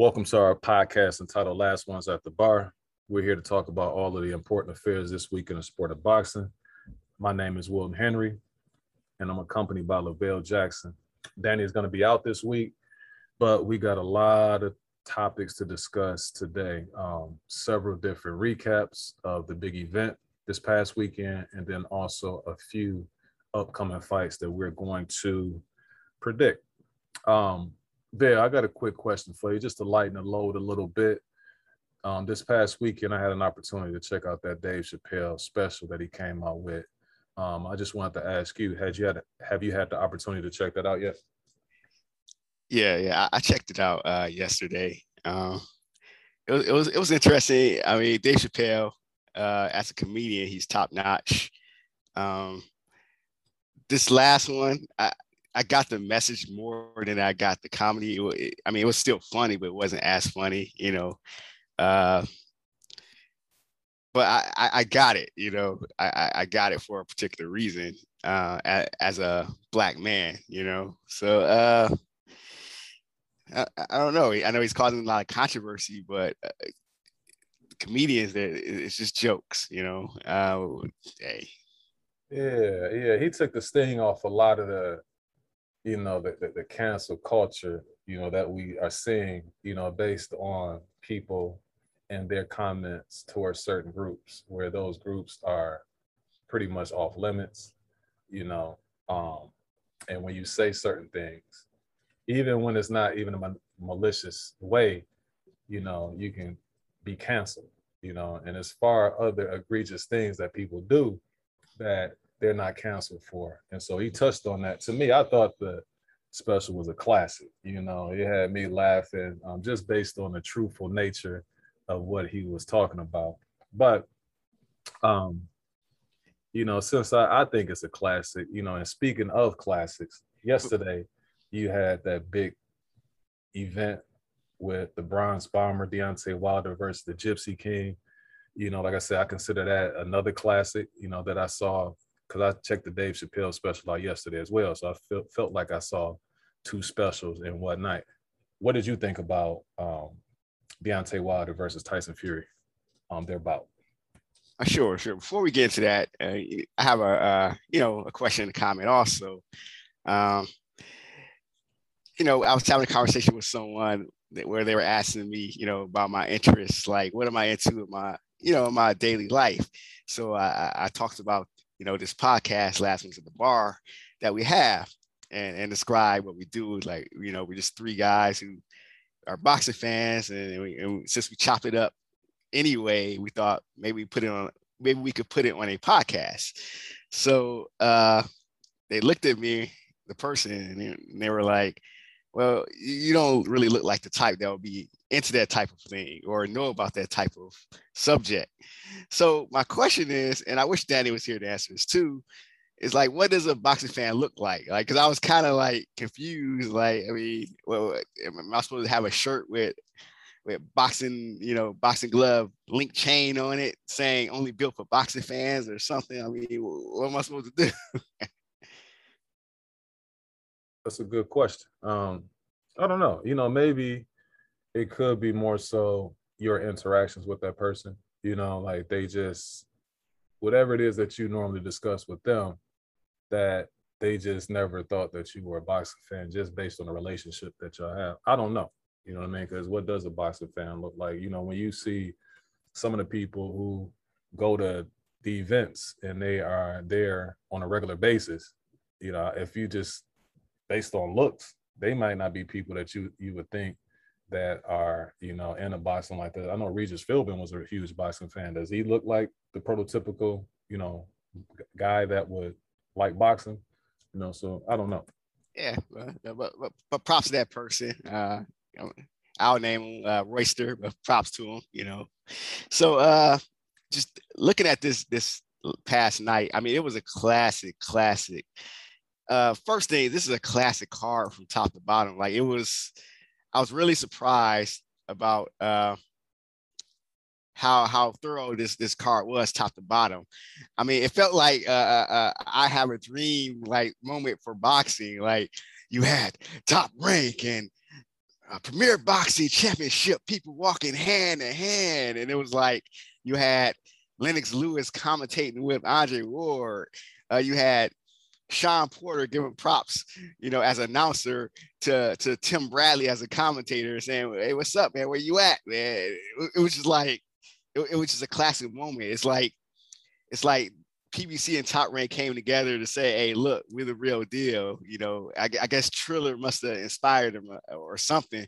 Welcome to our podcast entitled Last Ones at the Bar. We're here to talk about all of the important affairs this week in the sport of boxing. My name is Wilton Henry, and I'm accompanied by Lavelle Jackson. Danny is going to be out this week, but we got a lot of topics to discuss today. Um, several different recaps of the big event this past weekend, and then also a few upcoming fights that we're going to predict. Um, there, I got a quick question for you, just to lighten the load a little bit. Um, this past weekend, I had an opportunity to check out that Dave Chappelle special that he came out with. Um, I just wanted to ask you, had you had have you had the opportunity to check that out yet? Yeah, yeah, I, I checked it out uh, yesterday. Um, it was it was it was interesting. I mean, Dave Chappelle, uh, as a comedian, he's top notch. Um, this last one, I, I got the message more than I got the comedy. It, it, I mean, it was still funny, but it wasn't as funny, you know. Uh, but I, I, I, got it, you know. I, I got it for a particular reason uh, as, as a black man, you know. So uh, I, I, don't know. I know he's causing a lot of controversy, but uh, comedians, it's just jokes, you know. Uh, hey. Yeah, yeah. He took the sting off a lot of the you know the, the, the cancel culture you know that we are seeing you know based on people and their comments towards certain groups where those groups are pretty much off limits you know um and when you say certain things even when it's not even a malicious way you know you can be canceled you know and as far other egregious things that people do that they're not canceled for. And so he touched on that. To me, I thought the special was a classic. You know, it had me laughing um, just based on the truthful nature of what he was talking about. But, um, you know, since I, I think it's a classic, you know, and speaking of classics, yesterday you had that big event with the bronze bomber Deontay Wilder versus the Gypsy King. You know, like I said, I consider that another classic, you know, that I saw because I checked the Dave Chappelle special out yesterday as well. So I felt felt like I saw two specials one night. What did you think about um, Deontay Wilder versus Tyson Fury? Um, their bout. Uh, sure, sure. Before we get into that, uh, I have a uh, you know a question and a comment also. Um, you know, I was having a conversation with someone that, where they were asking me, you know, about my interests, like what am I into in my, you know, in my daily life. So I, I talked about you know, this podcast, Last Ones at the Bar, that we have and, and describe what we do. Like, you know, we're just three guys who are boxing fans. And, we, and since we chop it up anyway, we thought maybe we put it on, maybe we could put it on a podcast. So uh, they looked at me, the person, and they were like, well, you don't really look like the type that would be into that type of thing or know about that type of subject. So my question is, and I wish Danny was here to answer this too, is like, what does a boxing fan look like? Like, cause I was kind of like confused. Like, I mean, well, am I supposed to have a shirt with with boxing, you know, boxing glove link chain on it saying only built for boxing fans or something? I mean, what am I supposed to do? That's a good question. Um, I don't know. You know, maybe it could be more so your interactions with that person. You know, like they just whatever it is that you normally discuss with them, that they just never thought that you were a boxing fan just based on the relationship that y'all have. I don't know. You know what I mean? Because what does a boxing fan look like? You know, when you see some of the people who go to the events and they are there on a regular basis, you know, if you just based on looks, they might not be people that you you would think that are you know in a boxing like that. I know Regis Philbin was a huge boxing fan. Does he look like the prototypical you know guy that would like boxing? You know, so I don't know. Yeah, but, but, but props to that person. Uh, I'll name uh, Royster, but props to him. You know, so uh, just looking at this this past night, I mean, it was a classic, classic uh, first thing, this is a classic card from top to bottom. Like it was, I was really surprised about uh, how how thorough this this card was top to bottom. I mean, it felt like uh, uh, uh, I have a dream like moment for boxing. Like you had top rank and uh, Premier Boxing Championship, people walking hand in hand. And it was like you had Lennox Lewis commentating with Andre Ward. Uh, you had Shawn Porter giving props, you know, as announcer to, to Tim Bradley as a commentator saying, Hey, what's up, man? Where you at, man? It, it was just like, it, it, was just a classic moment. It's like, it's like PBC and Top Rank came together to say, "Hey, look, we're the real deal." You know, I, I guess Triller must have inspired him or, uh, or something,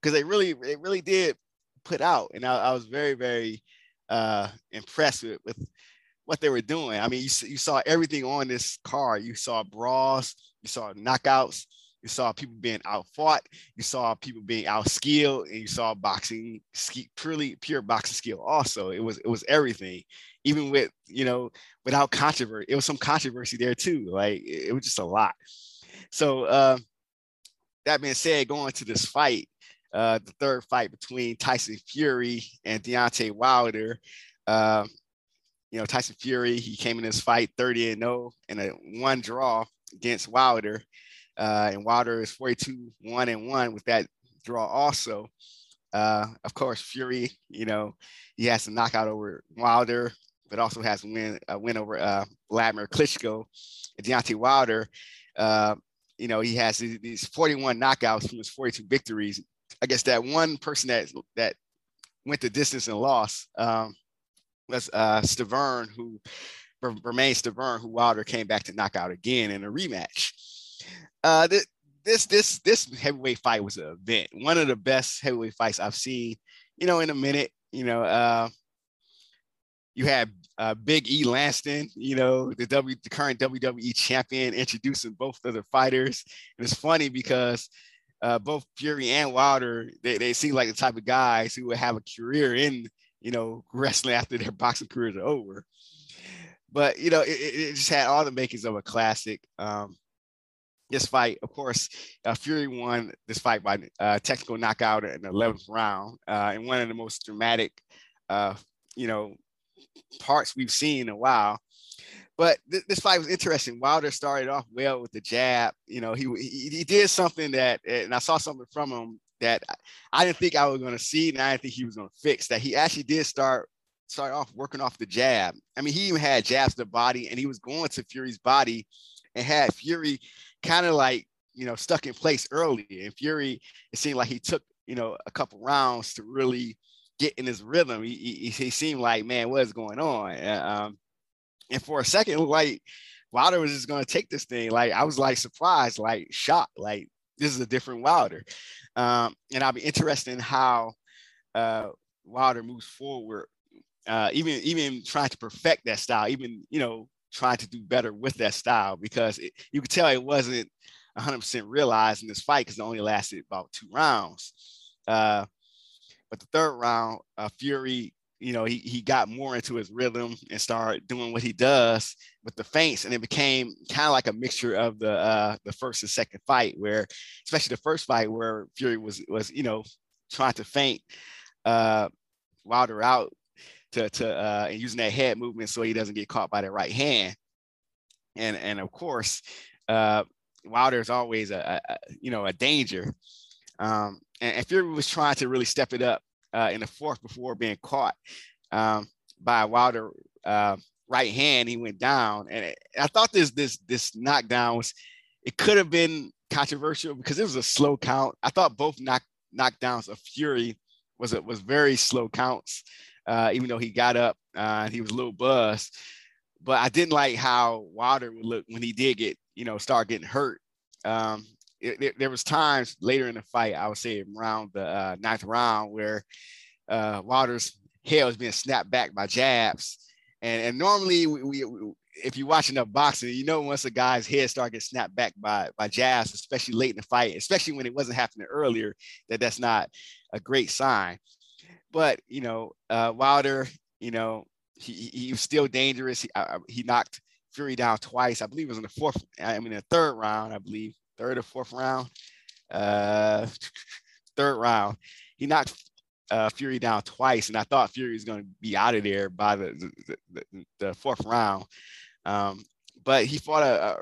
because they really, they really did put out, and I, I was very, very uh, impressed with, with what they were doing. I mean, you, you saw everything on this card. You saw brawls, you saw knockouts, you saw people being outfought, you saw people being out skilled, and you saw boxing, purely pure boxing skill. Also, it was it was everything even with you know without controversy it was some controversy there too like it, was just a lot so uh, that being said going to this fight uh, the third fight between tyson fury and Deontay wilder uh, you know tyson fury he came in this fight 30 and 0 and a one draw against wilder uh, and wilder is 42 1 and 1 with that draw also uh, of course, Fury, you know, he has to knock out over Wilder but also has a win, a win over uh, Vladimir Klitschko. And Deontay Wilder, uh, you know, he has these 41 knockouts from his 42 victories. I guess that one person that that went the distance and lost um, was uh, Stiverne, who Bermane Stiverne, who Wilder came back to knock out again in a rematch. Uh, th- this this this heavyweight fight was an event, one of the best heavyweight fights I've seen, you know, in a minute. You know, uh, you had uh, Big E Langston, you know, the W, the current WWE champion, introducing both of the fighters. And it's funny because uh, both Fury and Wilder, they, they seem like the type of guys who would have a career in, you know, wrestling after their boxing careers are over. But you know, it, it just had all the makings of a classic. Um, this fight, of course, uh, Fury won this fight by uh, technical knockout in the 11th round, uh, in one of the most dramatic, uh, you know, parts we've seen in a while. But th- this fight was interesting. Wilder started off well with the jab. You know, he, he, he did something that, and I saw something from him that I didn't think I was going to see, and I didn't think he was going to fix. That he actually did start start off working off the jab. I mean, he even had jabs to the body, and he was going to Fury's body, and had Fury kind of like you know stuck in place early. And Fury, it seemed like he took you know a couple rounds to really get in his rhythm. He, he, he seemed like, man, what's going on? Um, and for a second, like Wilder was just going to take this thing. Like I was like surprised, like shocked, like this is a different Wilder. Um, and I'll be interested in how uh, Wilder moves forward, uh, even even trying to perfect that style, even you know trying to do better with that style because it, you could tell it wasn't 100% realized in this fight because it only lasted about two rounds. Uh, but the third round, uh, Fury, you know, he, he got more into his rhythm and started doing what he does with the feints, and it became kind of like a mixture of the uh, the first and second fight, where especially the first fight where Fury was was you know trying to feint uh, Wilder out to to uh, and using that head movement so he doesn't get caught by the right hand, and and of course. Uh, Wilder is always a, a, you know a danger, um, and, and, Fury was trying to really step it up uh, in the fourth before being caught um, by Wilder uh, right hand. He went down, and it, I thought this this this knockdown was it could have been controversial because it was a slow count. I thought both knock knockdowns of Fury was it was very slow counts, uh, even though he got up uh, he was a little buzzed. But I didn't like how Wilder would look when he did get you know start getting hurt. Um, it, there was times later in the fight, I would say around the uh, ninth round, where uh, Wilder's head was being snapped back by jabs, and and normally we, we, we if you watch enough boxing, you know once a guy's head start getting snapped back by by jabs, especially late in the fight, especially when it wasn't happening earlier, that that's not a great sign. But you know, uh, Wilder, you know, he, he was still dangerous. He, uh, he knocked Fury down twice. I believe it was in the fourth. I mean, the third round, I believe third or fourth round. Uh, third round, he knocked uh, Fury down twice, and I thought Fury was going to be out of there by the the, the, the fourth round. Um, but he fought a, a,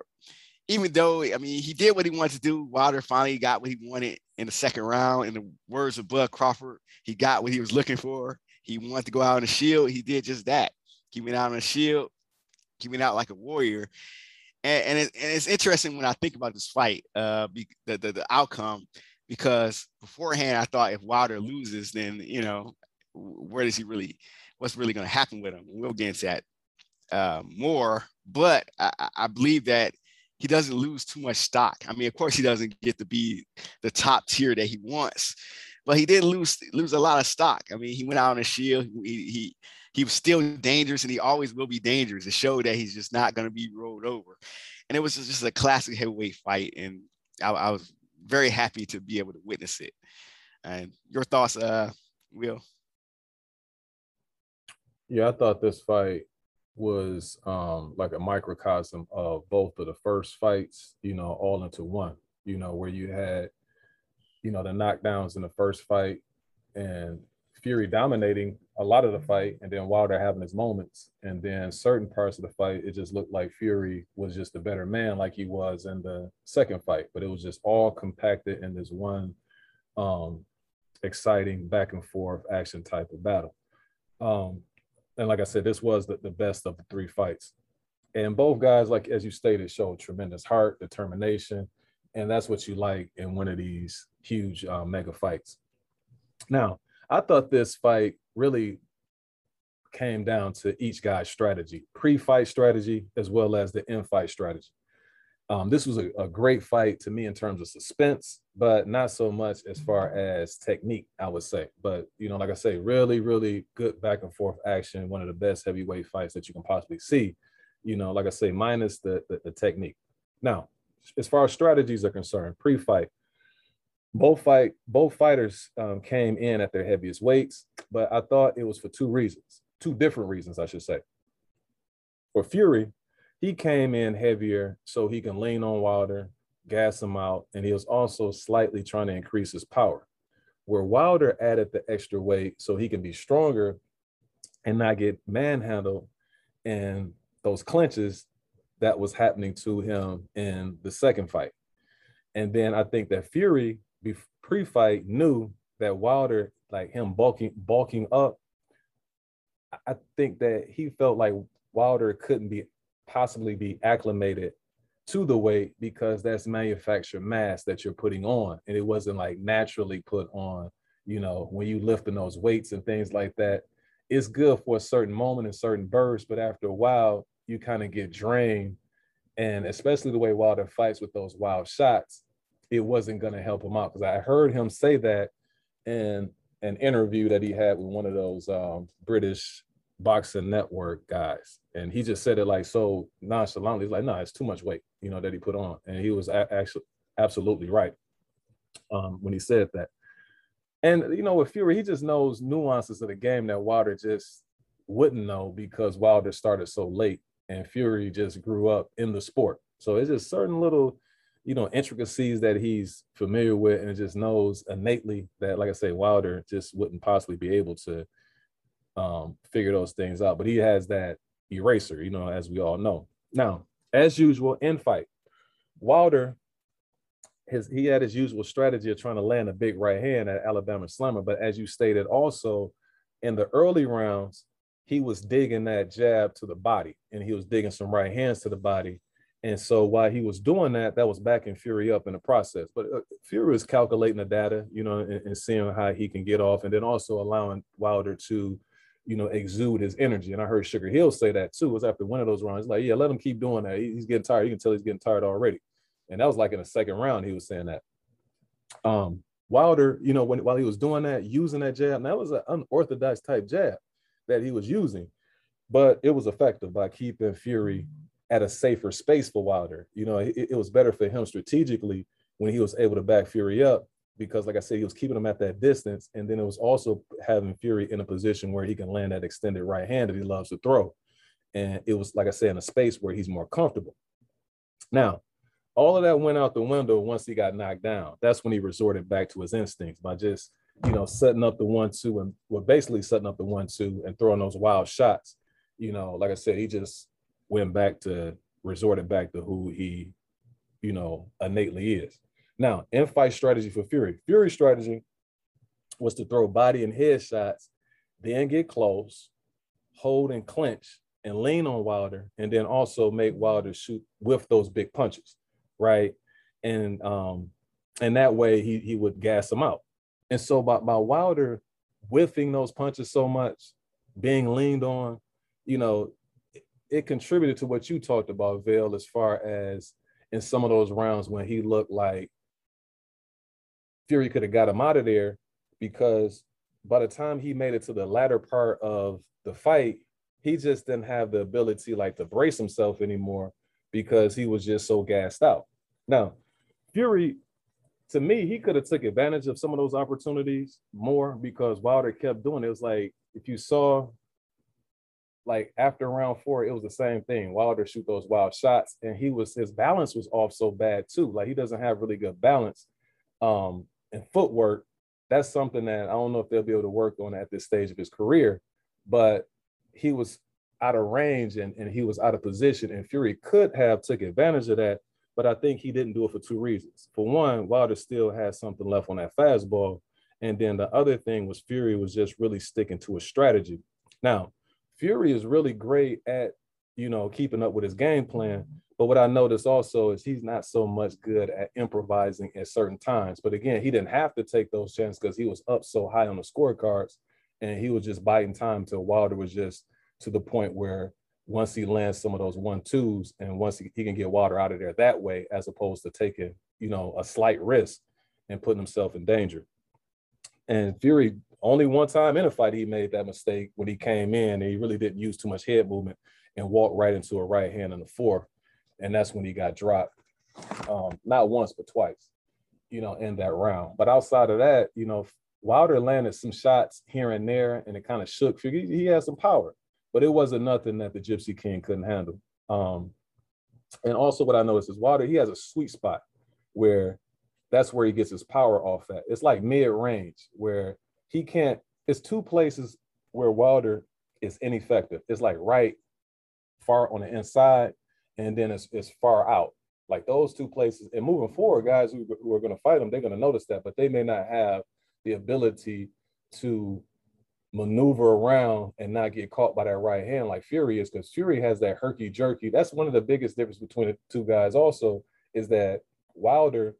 even though I mean he did what he wanted to do. Wilder finally got what he wanted. in the second round. In the words of Bud Crawford, he got what he was looking for. He wanted to go out on the shield. He did just that. He went out on the shield. He went out like a warrior. And, and, it, and it's interesting when I think about this fight, uh, be, the, the, the outcome, because beforehand I thought if Wilder loses, then you know where does he really, what's really going to happen with him? We'll get into that uh, more, but I, I believe that he doesn't lose too much stock. I mean, of course, he doesn't get to be the top tier that he wants, but he did lose lose a lot of stock. I mean, he went out on a shield. He he he was still dangerous, and he always will be dangerous. It showed that he's just not going to be rolled over, and it was just a classic heavyweight fight, and I, I, was very happy to be able to witness it. And your thoughts, uh, Will? Yeah, I thought this fight was um, like a microcosm of both of the first fights, you know, all into one, you know, where you had, you know, the knockdowns in the first fight and Fury dominating a lot of the fight and then Wilder having his moments. And then certain parts of the fight, it just looked like Fury was just a better man like he was in the second fight, but it was just all compacted in this one um, exciting back and forth action type of battle. Um, and like I said, this was the, the best of the three fights. And both guys, like as you stated, showed tremendous heart, determination, and that's what you like in one of these huge uh, mega fights. Now, I thought this fight really came down to each guy's strategy, pre-fight strategy as well as the in-fight strategy. Um, this was a, a, great fight to me in terms of suspense, but not so much as far as technique, I would say. But you know, like I say, really, really good back and forth action. One of the best heavyweight fights that you can possibly see. You know, like I say, minus the, the, the technique. Now, as far as strategies are concerned, pre-fight, both fight both fighters um, came in at their heaviest weights, but I thought it was for two reasons, two different reasons, I should say. For Fury, he came in heavier so he can lean on Wilder, gas him out, and he was also slightly trying to increase his power. Where Wilder added the extra weight so he can be stronger and not get manhandled and those clinches that was happening to him in the second fight. And then I think that Fury pre-fight knew that Wilder, like him bulking bulking up, I think that he felt like Wilder couldn't be possibly be acclimated to the weight because that's manufactured mass that you're putting on and it wasn't like naturally put on you know when you lifting those weights and things like that. It's good for a certain moment and certain bursts but after a while you kind of get drained and especially the way wilder fights with those wild shots it wasn't going to help him out because i heard him say that in an interview that he had with one of those um, british boxing network guys. And he just said it like so nonchalantly he's like no it's too much weight you know that he put on. And he was a- actually absolutely right um, when he said that. And you know with fury he just knows nuances of the game that wilder just wouldn't know because wilder started so late and fury just grew up in the sport. So it's just certain little you know intricacies that he's familiar with and just knows innately that like i say wilder just wouldn't possibly be able to um, figure those things out. But he has that eraser, you know, as we all know. Now, as usual in fight, Wilder, his he had his usual strategy of trying to land a big right hand at Alabama Slammer. But as you stated, also in the early rounds, he was digging that jab to the body, and he was digging some right hands to the body. And so while he was doing that, that was backing Fury up in the process. But uh, Fury was calculating the data, you know, and, and seeing how he can get off, and then also allowing Wilder to you know, exude his energy. And I heard Sugar Hill say that too. It was after one of those rounds. like, yeah, let him keep doing that. He's getting tired. You can tell he's getting tired already. And that was like in the second round, he was saying that. Um, Wilder, you know, when while he was doing that, using that jab, that was an unorthodox type jab that he was using, but it was effective by keeping Fury at a safer space for Wilder. You know, it, it was better for him strategically when he was able to back Fury up because, like I said, he was keeping him at that distance, and then it was also having Fury in a position where he can land that extended right hand that he loves to throw, and it was like I said in a space where he's more comfortable. Now, all of that went out the window once he got knocked down. That's when he resorted back to his instincts by just you know setting up the one two and well basically setting up the one two and throwing those wild shots. You know, like I said, he just went back to resorted back to who he, you know, innately is. Now, in fight strategy for Fury, Fury strategy was to throw body and head shots, then get close, hold and clinch, and lean on Wilder, and then also make Wilder shoot with those big punches, right? And um, and that way he he would gas him out. And so by, by Wilder whiffing those punches so much, being leaned on, you know, it, contributed to what you talked about, Vale, as far as in some of those rounds when he looked like Fury could have got him out of there because by the time he made it to the latter part of the fight, he just didn't have the ability like to brace himself anymore because he was just so gassed out. Now, Fury, to me, he could have took advantage of some of those opportunities more because Wilder kept doing it. It was like if you saw like after round four, it was the same thing. Wilder shoot those wild shots, and he was his balance was off so bad too. Like he doesn't have really good balance. Um, and footwork, that's something that I don't know if they'll be able to work on at this stage of his career, but he was out of range and, and he was out of position. And Fury could have took advantage of that, but I think he didn't do it for two reasons. For one, Wilder still has something left on that fastball. And then the other thing was Fury was just really sticking to a strategy. Now, Fury is really great at, you know, keeping up with his game plan, but what I noticed also is he's not so much good at improvising at certain times. But again, he didn't have to take those chances because he was up so high on the scorecards and he was just biding time till Wilder was just to the point where once he lands some of those one twos and once he, he can get Wilder out of there that way, as opposed to taking, you know, a slight risk and putting himself in danger. And Fury, only one time in a fight, he made that mistake when he came in and he really didn't use too much head movement and walked right into a right hand in the fourth and that's when he got dropped. Um, not once but twice, you know, in that round. But outside of that, you know, Wilder landed some shots here and there, and it kind of shook. He, he had some power, but it wasn't nothing that the Gypsy King couldn't handle. Um, and also, what I noticed is Wilder, he has a sweet spot where that's where he gets his power off at. It's like mid range where he can't. It's two places where Wilder is ineffective. It's like right far on the inside and then it's, it's far out. Like those two places, and moving forward, guys who, who are going to fight them, they're going to notice that, but they may not have the ability to maneuver around and not get caught by that right hand like Fury is, because Fury has that herky jerky. That's one of the biggest difference between the two guys. Also, is that Wilder,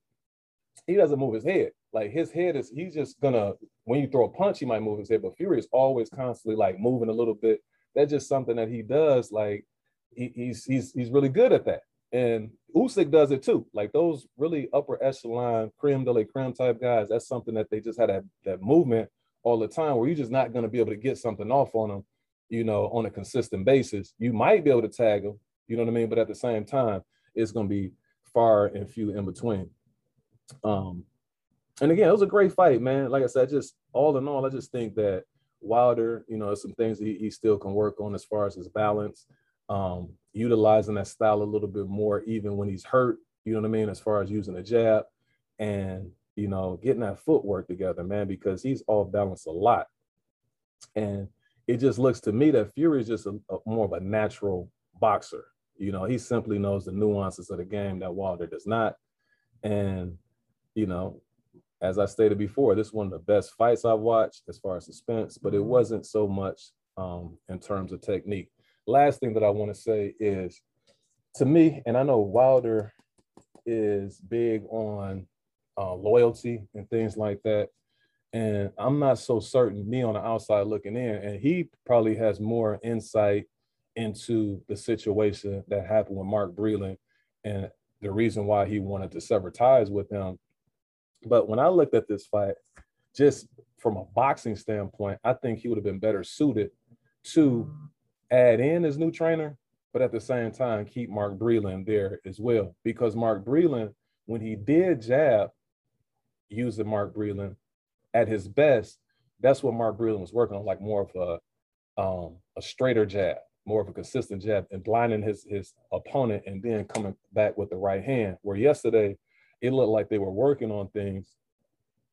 he doesn't move his head. Like his head is, he's just gonna when you throw a punch, he might move his head, but Fury is always constantly like moving a little bit. That's just something that he does. Like he, he's he's he's really good at that. And Usyk does it too. Like those really upper echelon creme de la creme type guys, that's something that they just had that, that movement all the time where you're just not going to be able to get something off on them, you know, on a consistent basis. You might be able to tag them, you know what I mean? But at the same time, it's going to be far and few in between. Um, and again, it was a great fight, man. Like I said, just all in all, I just think that Wilder, you know, some things he, he still can work on as far as his balance um, utilizing that style a little bit more, even when he's hurt, you know what I mean, as far as using a jab and, you know, getting that footwork together, man, because he's off balance a lot. And it just looks to me that Fury is just a, a more of a natural boxer. You know, he simply knows the nuances of the game that Wilder does not. And, you know, as I stated before, this is one of the best fights I've watched as far as suspense, but it wasn't so much um, in terms of technique last thing that I want to say is to me, and I know Wilder is big on uh, loyalty and things like that. And I'm not so certain, me on the outside looking in, and he probably has more insight into the situation that happened with Mark Breland and the reason why he wanted to sever ties with him. But when I looked at this fight, just from a boxing standpoint, I think he would have been better suited to add in his new trainer, but at the same time keep Mark Breland there as well. Because Mark Breland, when he did jab using Mark Breland at his best, that's what Mark Breland was working on, like more of a um, a straighter jab, more of a consistent jab, and blinding his his opponent, and then coming back with the right hand. Where yesterday, it looked like they were working on things,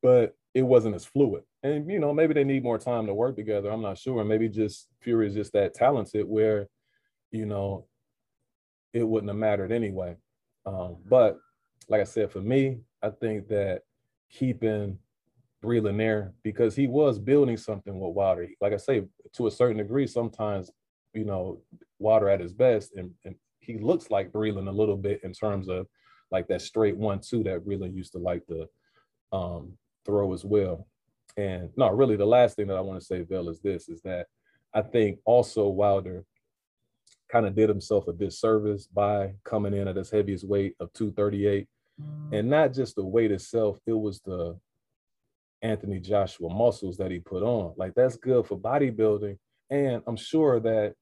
but it wasn't as fluid. And you know, maybe they need more time to work together. I'm not sure. Maybe just Fury is just that talented where, you know, it wouldn't have mattered anyway. Um, but like I said, for me, I think that keeping Breland there because he was building something with Wilder. Like I say, to a certain degree, sometimes you know Wilder at his best, and, and he looks like Breland a little bit in terms of like that straight one-two that really used to like to um, throw as well. And no, really, the last thing that I want to say, Bill, is this: is that I think also Wilder kind of did himself a disservice by coming in at his heaviest weight of 238. Mm. And not just the weight itself, it was the Anthony Joshua muscles that he put on. Like that's good for bodybuilding. And I'm sure that,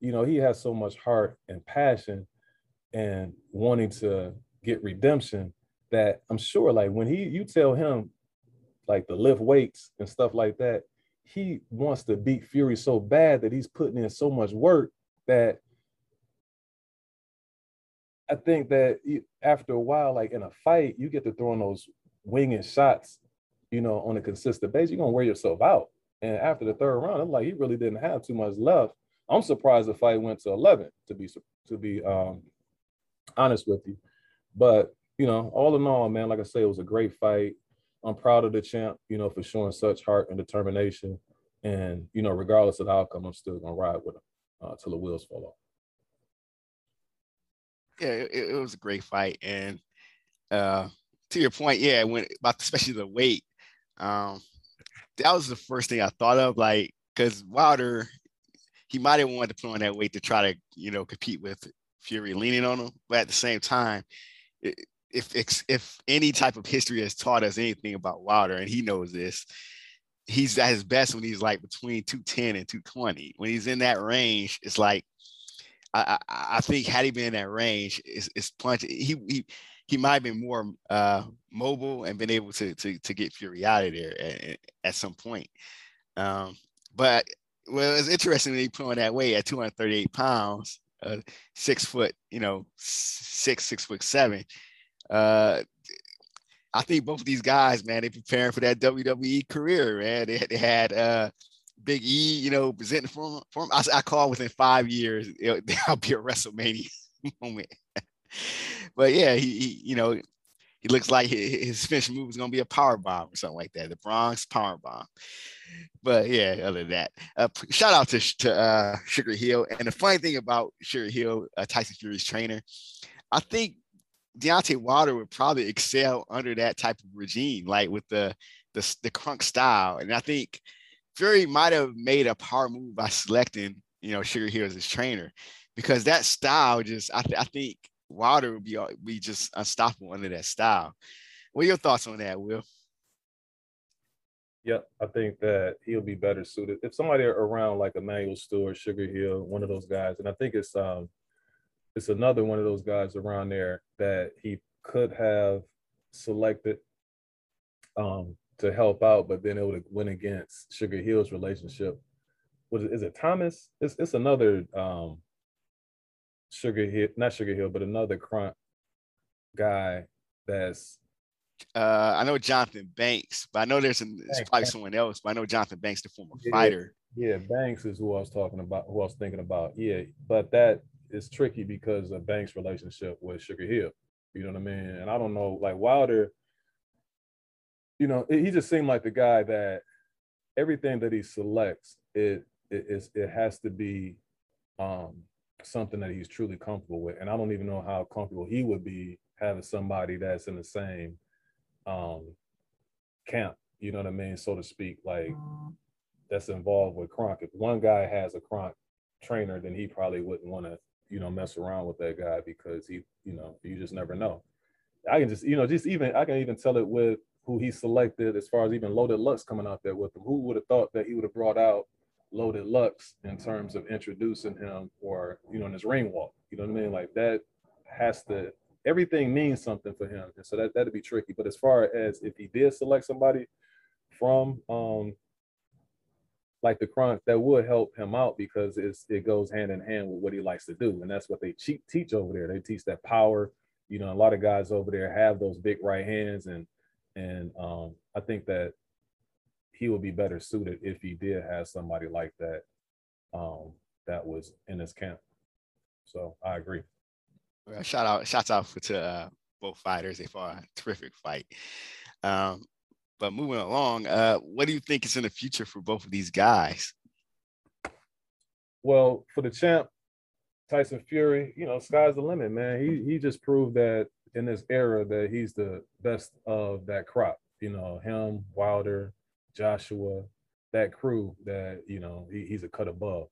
you know, he has so much heart and passion and wanting to get redemption that I'm sure like when he you tell him like to lift weights and stuff like that, he wants to beat Fury so bad that he's putting in so much work that I think that after a while, like in a fight, you get to throwing those winging shots, you know, on a consistent basis. You're gonna wear yourself out. And after the third round, I'm like, he really didn't have too much left. I'm surprised the fight went to 11. To be to be um, honest with you, but you know, all in all, man, like I say, it was a great fight. I'm proud of the champ, you know, for showing such heart and determination. And you know, regardless of the outcome, I'm still gonna ride with him uh, till the wheels fall off. Yeah, it, it was a great fight, and uh, to your point, yeah, when about especially the weight, um, that was the first thing I thought of, like because Wilder, he might have wanted to put on that weight to try to you know compete with Fury leaning on him, but at the same time, if if any type of history has taught us anything about Wilder, and he knows this, he's at his best when he's like between 210 and 220. When he's in that range, it's like I, I, I think had he been in that range, it's, it's punching. He he he might have been more uh, mobile and been able to to to get Fury out of there at, at some point. Um, but well, it's interesting that he put on that weight at 238 pounds, uh, six foot, you know, six six foot seven. Uh, I think both of these guys, man, they preparing for that WWE career, man. They, they had uh, Big E, you know, presenting for. For him. I, I call within five years, it, will be a WrestleMania moment. but yeah, he, he, you know, he looks like his, his finishing move is gonna be a power bomb or something like that. The Bronze power bomb. But yeah, other than that, uh, shout out to to uh, Sugar Hill. And the funny thing about Sugar Hill, uh, Tyson Fury's trainer, I think Deontay Wilder would probably excel under that type of regime, like with the the, the Kronk style. And I think Fury might have made a power move by selecting, you know, Sugar Hill as his trainer, because that style just I, th- I think Wilder would be be just unstoppable under that style. What are your thoughts on that, Will? Yeah, I think that he'll be better suited if somebody around like Emanuel Steward, Sugar Hill, one of those guys, and I think it's um it's another one of those guys around there that he could have selected um, to help out, but then it would went against Sugar Hill's relationship. Was is it Thomas? It's it's another um, Sugar Hill, not Sugar Hill, but another Kronk guy that's. Uh, I know Johnathon Banks, but I know there's, an, there's probably someone else. But I know Johnathon Banks, the former yeah, fighter. Yeah, Banks is who I was talking about. Who I was thinking about. Yeah, but that is tricky because of Banks' relationship with Sugar Hill. You know what I mean? And I don't know, like Wilder, you know, he just seemed like the guy that everything that he selects, it it is it has to be um something that he's truly comfortable with. And I don't even know how comfortable he would be having somebody that's in the same um camp, you know what I mean, so to speak, like that's involved with Kronk. If one guy has a Kronk trainer, then he probably wouldn't want to you know, mess around with that guy because he, you know, you just never know. I can just, you know, just even I can even tell it with who he selected as far as even Loaded Lux coming out there with him. Who would have thought that he would have brought out Loaded Lux in terms of introducing him or, you know, in his ring walk? You know what I mean? Like that has to everything means something for him. And so that that'd be tricky. But as far as if he did select somebody from um like the crunch that would help him out because it's it goes hand in hand with what he likes to do. And that's what they teach over there. They teach that power. You know a lot of guys over there have those big right hands and and um, i think that he would be better suited if he did have somebody like that um, that was in his camp. So i agree shout out shouts out to uh, both fighters. They fought a terrific fight. Um, but moving along, uh, what do you think is in the future for both of these guys? Well, for the champ, Tyson Fury, you know, sky's the limit, man. He he just proved that in this era that he's the best of that crop. You know, him, Wilder, Joshua, that crew that, you know, he, he's a cut above.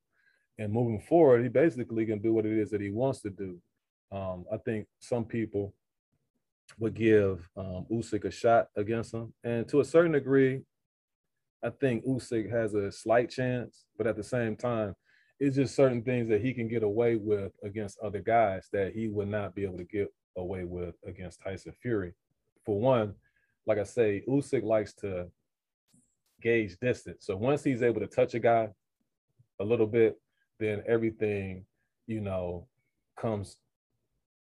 And moving forward, he basically can do what it is that he wants to do. Um, I think some people would give um, Usyk a shot against him. And to a certain degree, I think Usyk has a slight chance, but at the same time, it's just certain things that he can get away with against other guys that he would not be able to get away with against Tyson Fury. For one, like I say, Usyk likes to gauge distance. So once he's able to touch a guy a little bit, then everything, you know, comes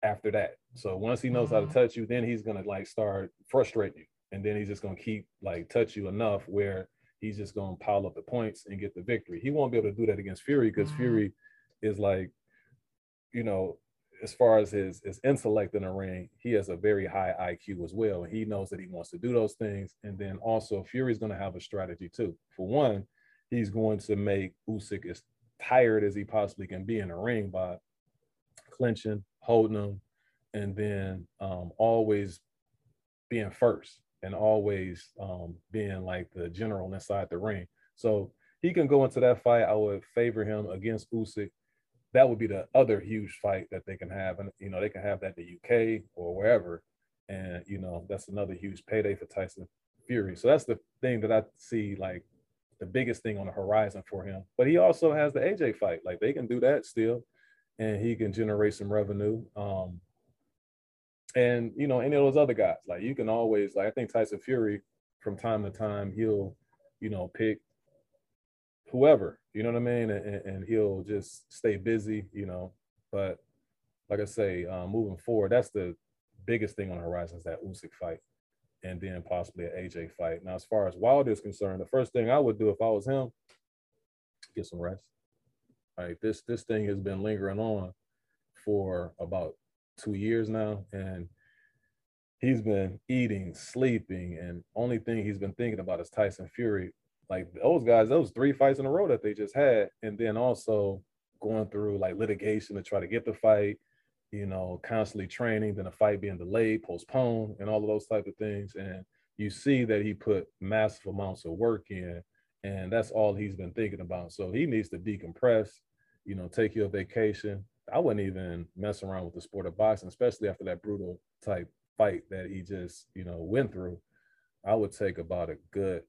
after that. So once he knows mm-hmm. how to mm-hmm. touch you, then he's gonna like start frustrate you. And then he's just gonna keep like touch you enough where he's just gonna pile up the points and get the victory. He won't be able to do that against Fury because mm-hmm. Fury is like, you know, as far as his his intellect in the ring, he has a very high IQ as well. And he knows that he wants to do those things. And then also Fury's going to have a strategy too. For one, he's going to make Usyk as tired as he possibly can be in the ring by clinching, holding him, and then um, always being first and always um, being like the general inside the ring. So he can go into that fight. I would favor him against Usyk that would be the other huge fight that they can have. And, you know, they can have that in the UK or wherever. And, you know, that's another huge payday for Tyson Fury. So that's the thing that I see like the biggest thing on the horizon for him. But he also has the AJ fight. Like they can do that still and he can generate some revenue. Um, and you know, any of those other guys, like you can always like I think Tyson Fury from time to time he'll, you know, pick whoever, you know what I mean? And, and he'll just stay busy, you know. But like I say, uh, moving forward, that's the biggest thing on the horizon is that Usyk fight and then possibly an AJ fight. Now, as far as Wilder is concerned, the first thing I would do if I was him, get some rest. Right, this this thing has been lingering on for about two years now, and he's been eating, sleeping, and only thing he's been thinking about is Tyson Fury like those guys, those three fights in a row that they just had, and then also going through like litigation to try to get the fight, you know, constantly training, then a fight being delayed, postponed, and all of those type of things. And you see that he put massive amounts of work in, and that's all he's been thinking about. So he needs to decompress, you know, take your vacation. I wouldn't even mess around with the sport of boxing, especially after that brutal type fight that he just, you know, went through. I would take about a good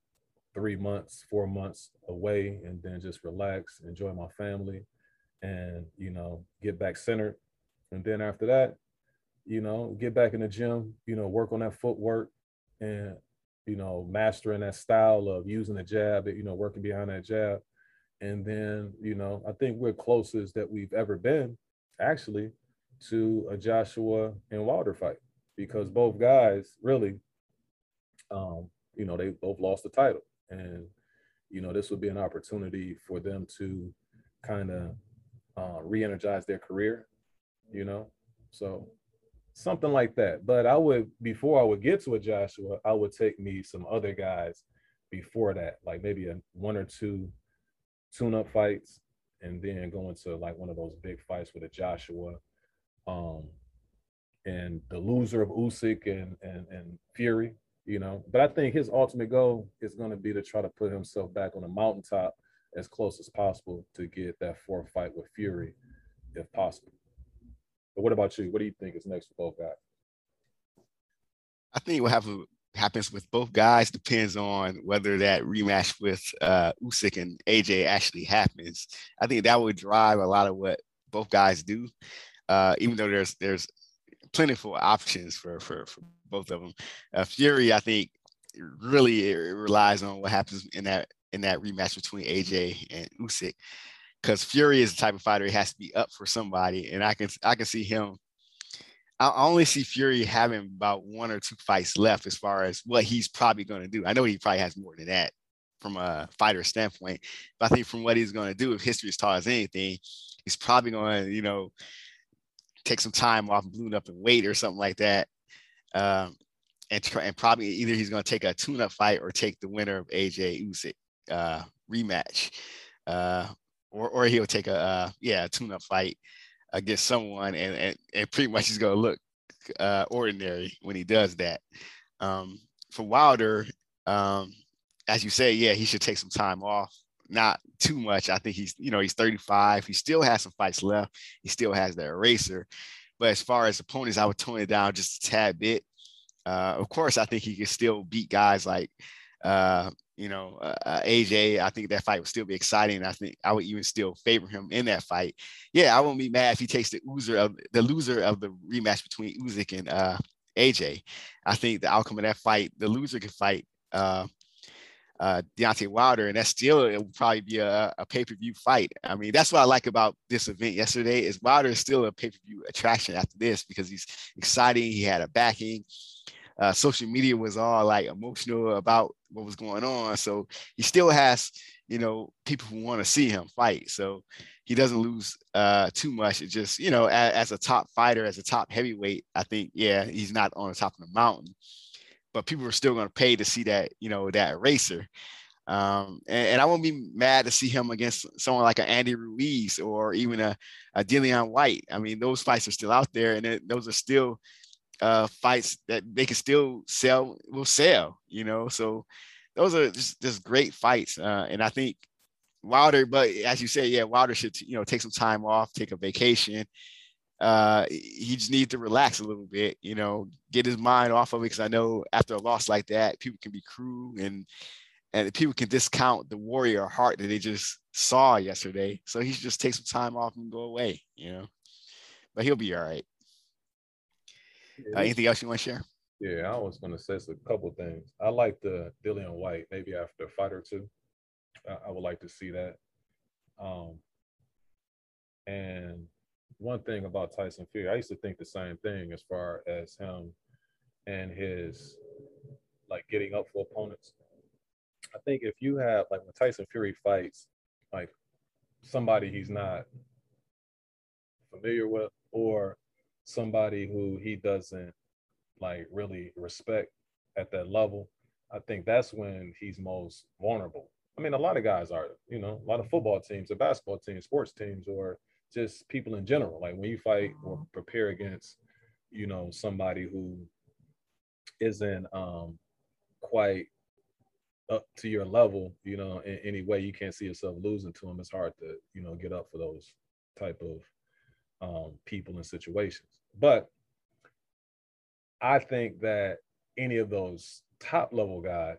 three months, four months away, and then just relax, enjoy my family, and you know, get back centered. And then after that, you know, get back in the gym, you know, work on that footwork and you know, mastering that style of using the jab, you know, working behind that jab. And then, you know, I think we're closest that we've ever been actually to a Joshua and Wilder fight. Because both guys really, um, you know, they both lost the title. And you know this would be an opportunity for them to kind of uh, re-energize their career you know? So something like that. But i would before i would get to a joshua i would take me some other guys before that like maybe a one or two tune-up fights and then go into like one of those big fights with a joshua um and the loser of Usyk and and and Fury, you know. But I think his ultimate goal is going to be to try to put himself back on the mountaintop as close as possible to get that fourth fight with Fury, if possible. But what about you? What do you think is next for both guys? I think what happens happens with both guys depends on whether that rematch with uh, Usyk and AJ actually happens. I think that would drive a lot of what both guys do. Uh, even though there's there's plentiful options for for, for both of them. Uh, Fury, I think, really relies on what happens in that in that rematch between AJ and Usyk, because Fury is the type of fighter he has to be up for somebody, and I can I can see him. I only see Fury having about one or two fights left as far as what he's probably going to do. I know he probably has more than that from a fighter standpoint, but I think from what he's going to do, if history is taught us anything, he's probably going to, you know, take some time off, balloon up and wait or something like that Um, and, try, and probably either he's going to take a tune-up fight or take the winner of AJ Usyk uh, rematch, uh, or or he'll take a uh, yeah a tune-up fight against someone, and and, and pretty much he's going to look uh, ordinary when he does that. Um, for Wilder, um, as you say, yeah, he should take some time off. Not too much. I think he's, you know, he's 35. He still has some fights left. He still has the eraser. But as far as opponents, I would tone it down just a tad bit. Uh, of course, I think he can still beat guys like, uh, you know, uh, AJ. I think that fight would still be exciting. I think I would even still favor him in that fight. Yeah, I won't be mad if he takes the loser of the loser of the rematch between Usyk and uh, AJ. I think the outcome of that fight, the loser can fight uh, uh, Deontay Wilder, and that's still it will probably be a, a pay per view fight. I mean, that's what I like about this event yesterday is Wilder is still a pay per view attraction after this because he's exciting. He had a backing. Uh, social media was all like emotional about what was going on, so he still has you know people who want to see him fight. So he doesn't lose uh, too much. It just, you know, as, as, a top fighter, as a top heavyweight, I think, yeah, he's not on the top of the mountain, but people are still going to pay to see that, you know, that racer. Um, and, and, I won't be mad to see him against someone like an Andy Ruiz or even a, a Dillian Whyte. I mean, those fights are still out there, and it, those are still uh, fights that they can still sell, will sell. You know, so those are just, just great fights, uh, and I think Wilder, but as you say, yeah, Wilder should you know take some time off, take a vacation. Uh, he just needs to relax a little bit, you know, get his mind off of it. Because I know after a loss like that, people can be cruel and and people can discount the warrior heart that they just saw yesterday. So he should just take some time off and go away, you know. But he'll be all right. Uh, anything else you want to share? Yeah, I was going to say a couple things. I like the Dillian Whyte maybe after a fight or two. I, I would like to see that. Um, and one thing about Tyson Fury, I used to think the same thing as far as him and his like getting up for opponents. I think if you have like when Tyson Fury fights like somebody he's not familiar with or somebody who he doesn't like really respect at that level, I think that's when he's most vulnerable. I mean, a lot of guys are, you know, a lot of football teams or basketball teams, sports teams, or just people in general. Like when you fight or prepare against, you know, somebody who isn't um, quite up to your level, you know, in any way you can't see yourself losing to them. It's hard to, you know, get up for those type of um, people and situations. But I think that any of those top level guys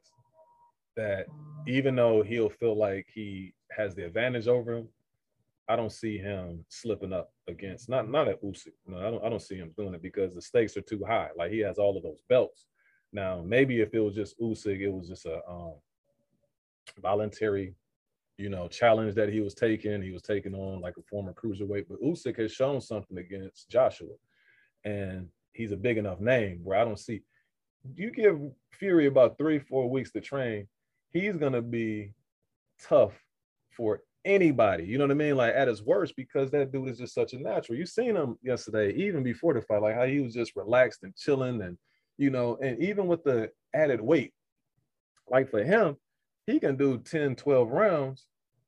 that even though he'll feel like he has the advantage over him, I don't see him slipping up against not not at Usyk. No, I don't I don't see him doing it because the stakes are too high. Like he has all of those belts. Now maybe if it was just Usyk, it was just a um, voluntary, you know, challenge that he was taking. He was taking on like a former cruiserweight, but Usyk has shown something against Joshua, and he's a big enough name where I don't see. You give Fury about three four weeks to train, he's gonna be tough for anybody. You know what I mean? Like at his worst, because that dude is just such a natural. You seen him yesterday, even before the fight, like how he was just relaxed and chilling, and you know, and even with the added weight, like for him, he can do 10, 12 rounds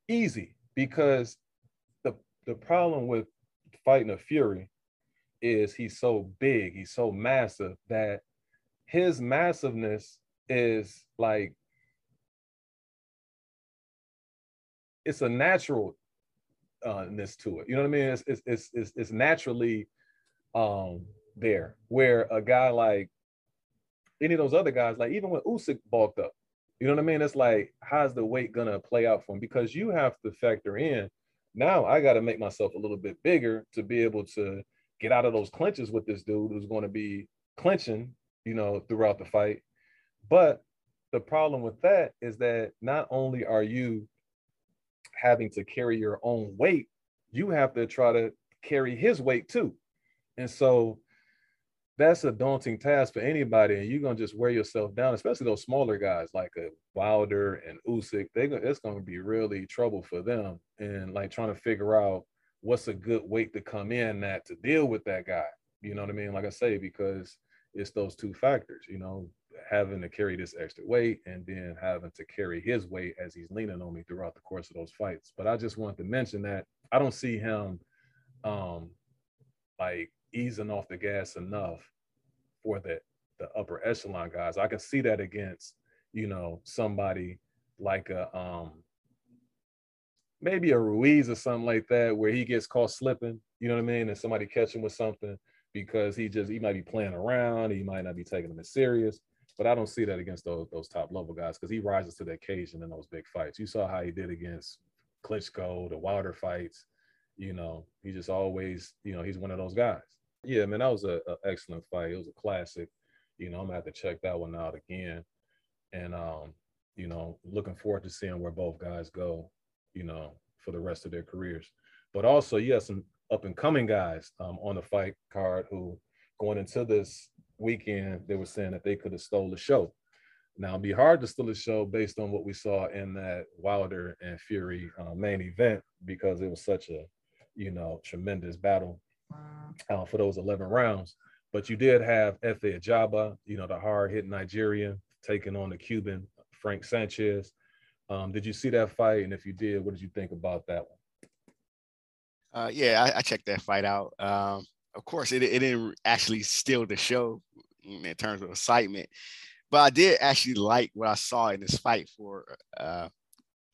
easy because the the problem with fighting a fury is he's so big, he's so massive that his massiveness is like it's a naturalness to it. You know what I mean? It's it's it's it's, naturally um there. Where a guy like any of those other guys, like even when Usyk bulked up, you know what I mean? It's like, how's the weight gonna play out for him? Because you have to factor in now I got to make myself a little bit bigger to be able to get out of those clinches with this dude who's going to be clinching, you know, throughout the fight. But the problem with that is that not only are you having to carry your own weight, you have to try to carry his weight too. And so that's a daunting task for anybody, and you're gonna just wear yourself down, especially those smaller guys like a Wilder and Usyk. They it's gonna be really trouble for them, and like trying to figure out what's a good weight to come in that to deal with that guy. You know what I mean? Like I say, because it's those two factors, you know, having to carry this extra weight and then having to carry his weight as he's leaning on me throughout the course of those fights. But I just want to mention that I don't see him um like easing off the gas enough for the the upper echelon guys. I can see that against, you know, somebody like a um maybe a Ruiz or something like that, where he gets caught slipping, you know what I mean? And somebody catch him with something because he just he might be playing around, he might not be taking them as serious. But I don't see that against those those top level guys because he rises to the occasion in those big fights. You saw how he did against Klitschko, the Wilder fights. You know, he just always, you know, he's one of those guys. Yeah, man, that was an excellent fight. It was a classic. You know, I'm gonna have to check that one out again. And um, you know, looking forward to seeing where both guys go, you know, for the rest of their careers. But also, you have some up and coming guys um, on the fight card who going into this weekend, they were saying that they could have stole the show. Now, it'd be hard to steal the show based on what we saw in that Wilder and Fury uh, main event because it was such a, you know, tremendous battle uh, for those 11 rounds. But you did have Efe Ajagba, you know, the hard hitting Nigerian taking on the Cuban Frank Sanchez. Um, did you see that fight? And if you did, what did you think about that one? Uh, yeah, I, I, checked that fight out. Um, of course, it, it didn't actually steal the show in terms of excitement, but I did actually like what I saw in this fight for uh,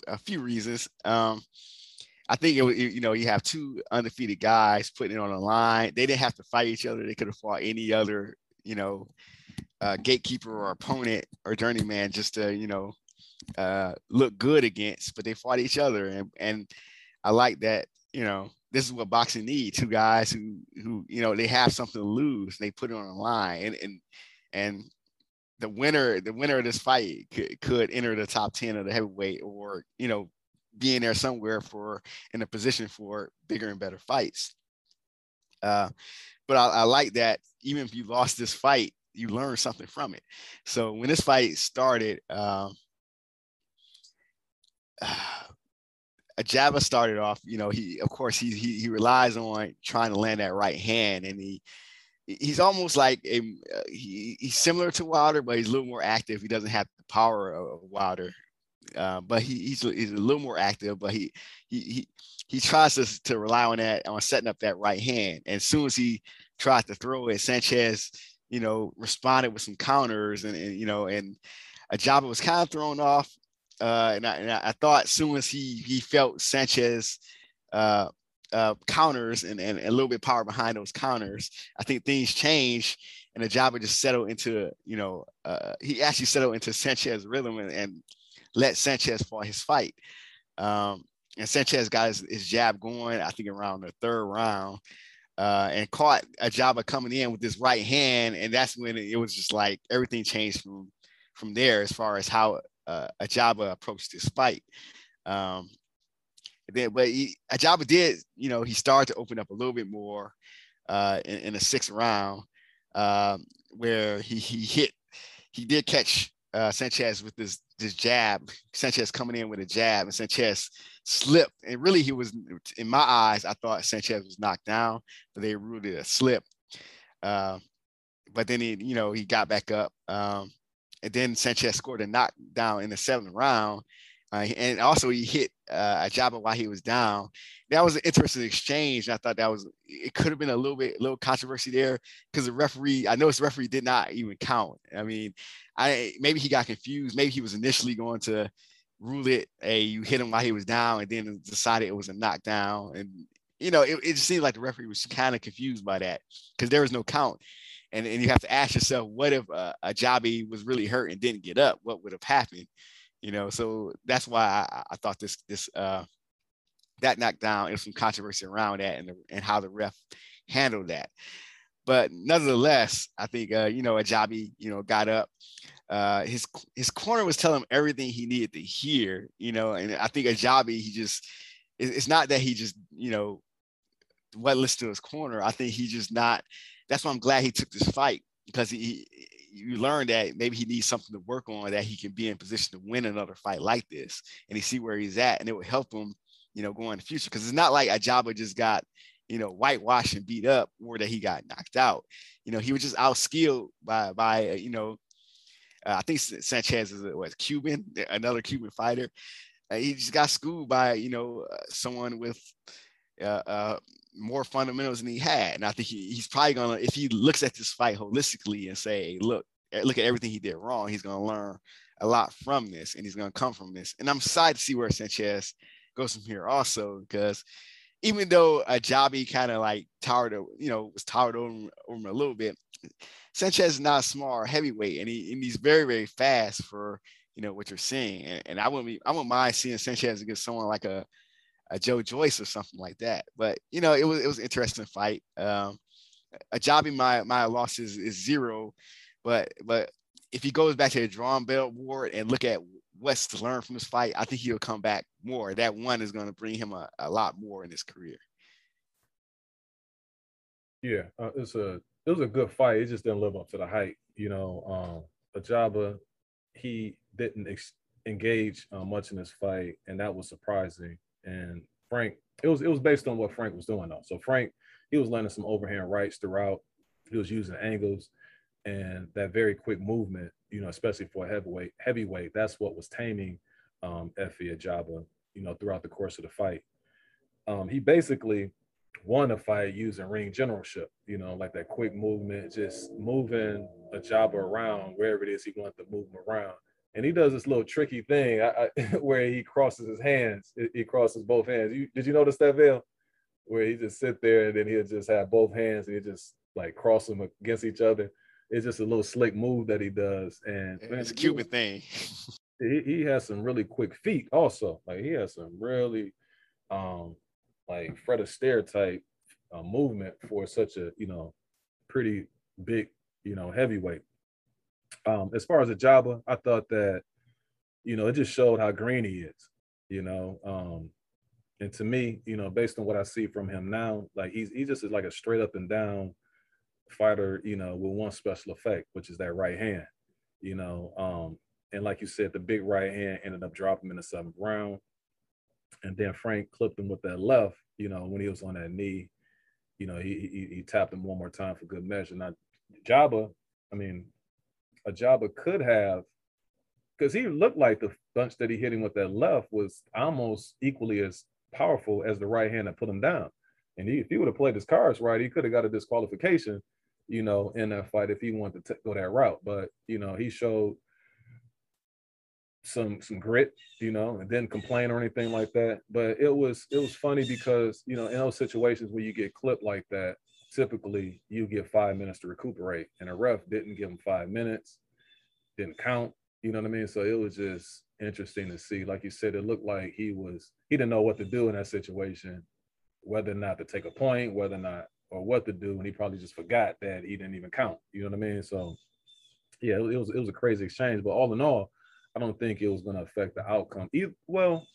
a few reasons. Um, I think it, was, you know you have two undefeated guys putting it on the line. They didn't have to fight each other. They could have fought any other you know uh, gatekeeper or opponent or journeyman just to you know uh, look good against. But they fought each other, and and I like that. You know, this is what boxing needs: two guys who who you know they have something to lose. they put it on the line, and and and the winner the winner of this fight could, could enter the top 10 of the heavyweight or you know being there somewhere for in a position for bigger and better fights. Uh, but I, I, like that even if you lost this fight, you learn something from it. So when this fight started, uh, Ajagba started off, you know, he of course he, he he relies on trying to land that right hand, and he he's almost like a uh, he, he's similar to Wilder, but he's a little more active. He doesn't have the power of Wilder uh, but he, he's, he's a little more active, but he he he, he tries to, to rely on that on setting up that right hand. And as soon as he tried to throw it, Sanchez, you know, responded with some counters, and, and you know, and Ajagba was kind of thrown off. Uh, and, I, and I thought as soon as he he felt Sanchez uh, uh, counters and, and, a little bit power behind those counters, I think things changed and Ajagba just settled into, you know, uh, he actually settled into Sanchez rhythm and, and let Sanchez fight his fight. Um, and Sanchez got his, his, jab going, I think around the third round, uh, and caught Ajagba coming in with his right hand. And that's when it, it, was just like everything changed from from there as far as how uh, Ajagba approached this fight. Um, then, but he, Ajagba did, you know, he started to open up a little bit more uh, in, in the sixth round, um, where he he hit, he did catch uh, Sanchez with this this jab. Sanchez coming in with a jab, and Sanchez slipped. And really, he was in my eyes. I thought Sanchez was knocked down, but they ruled it a slip. Uh, but then he, you know, he got back up. Um, and then Sanchez scored a knockdown in the seventh round. Uh, and also he hit uh, Ajagba while he was down. That was an interesting exchange. I thought that was it could have been a little bit a little controversy there because the referee I noticed the referee did not even count. I mean, I maybe he got confused. Maybe he was initially going to rule it a you hit him while he was down and then decided it was a knockdown. And you know, it, it just seemed like the referee was kind of confused by that because there was no count. And, and you have to ask yourself, what if uh, Ajagba was really hurt and didn't get up? What would have happened? you know so that's why I, I thought this this uh that knockdown and some controversy around that and, the, and how the ref handled that but nonetheless i think uh you know Ajagba you know got up uh his his corner was telling him everything he needed to hear you know and i think Ajagba he just it's not that he just you know what listened to his corner i think he just not that's why i'm glad he took this fight because he you learn that maybe he needs something to work on that he can be in position to win another fight like this and he see where he's at and it will help him you know go in the future because it's not like Ajagba just got you know, whitewashed and beat up or that he got knocked out. You know, he was just outskilled by by uh, you know, uh, I think Sanchez is what Cuban, another Cuban fighter. Uh, he just got schooled by you know uh, someone with uh, more fundamentals than he had, and I think he, he's probably gonna if he looks at this fight holistically and say, look, eh, look at everything he did wrong, he's gonna learn a lot from this, and he's gonna come from this. And I'm excited to see where Sanchez goes from here also because even though Ajagba kind of like towered, you know, was towered over, over him a little bit, Sanchez is not small heavyweight, and, he, and he's very, very fast for you know what you're seeing. And, and I wouldn't be, I wouldn't mind seeing Sanchez against someone like a, a Joe Joyce or something like that. But you know, it was it was interesting fight. Um, Ajagba, my my loss is, is zero, but but if he goes back to the drawing bell board and look at what's to learn from this fight, I think he'll come back more. That one is going to bring him a, a lot more in his career. Yeah, uh, it's a it was a good fight. It just didn't live up to the hype. You know, um, Ajagba, he didn't ex- engage uh, much in this fight, and that was surprising. And Frank, it was it was based on what Frank was doing though. So Frank, he was landing some overhand rights throughout. He was using angles and that very quick movement you know, especially for a heavyweight, heavyweight, that's what was taming um, Efe Ajagba, you know, throughout the course of the fight. Um, he basically won the fight using ring generalship, you know, like that quick movement, just moving Ajagba around wherever it is he wants to move him around. And he does this little tricky thing I, I, where he crosses his hands. He crosses both hands. You, did you notice that, Vale? Where he just sit there and then he'll just have both hands and he just like cross them against each other it's just a little slick move that he does, and it's a Cuban thing. He, he has some really quick feet, also. Like he has some really, um, like Fred Astaire type uh, movement for such a you know pretty big you know heavyweight. Um, as far as Ajagba, I thought that you know it just showed how green he is. You know, um, and to me, you know, based on what I see from him now, like he's he just is like a straight up and down fighter, you know, with one special effect, which is that right hand, you know. Um, and like you said, the big right hand ended up dropping him in the seventh round. And then Frank clipped him with that left, you know, when he was on that knee. You know, he he, he tapped him one more time for good measure. Now, Jabba, I mean, Ajagba could have, because he looked like the bunch that he hit him with that left was almost equally as powerful as the right hand that put him down. And he, if he would have played his cards right, he could have got a disqualification you know, in that fight if he wanted to t- go that route. But you know, he showed some some grit, you know, and didn't complain or anything like that. But it was it was funny because you know in those situations where you get clipped like that, typically you get five minutes to recuperate, and a ref didn't give him five minutes, didn't count. You know what I mean? So it was just interesting to see. Like you said, it looked like he was he didn't know what to do in that situation, whether or not to take a point, whether or not or what to do, and he probably just forgot that he didn't even count. You know what I mean? So yeah, it, was it was a crazy exchange, but all in all, I don't think it was going to affect the outcome. Well,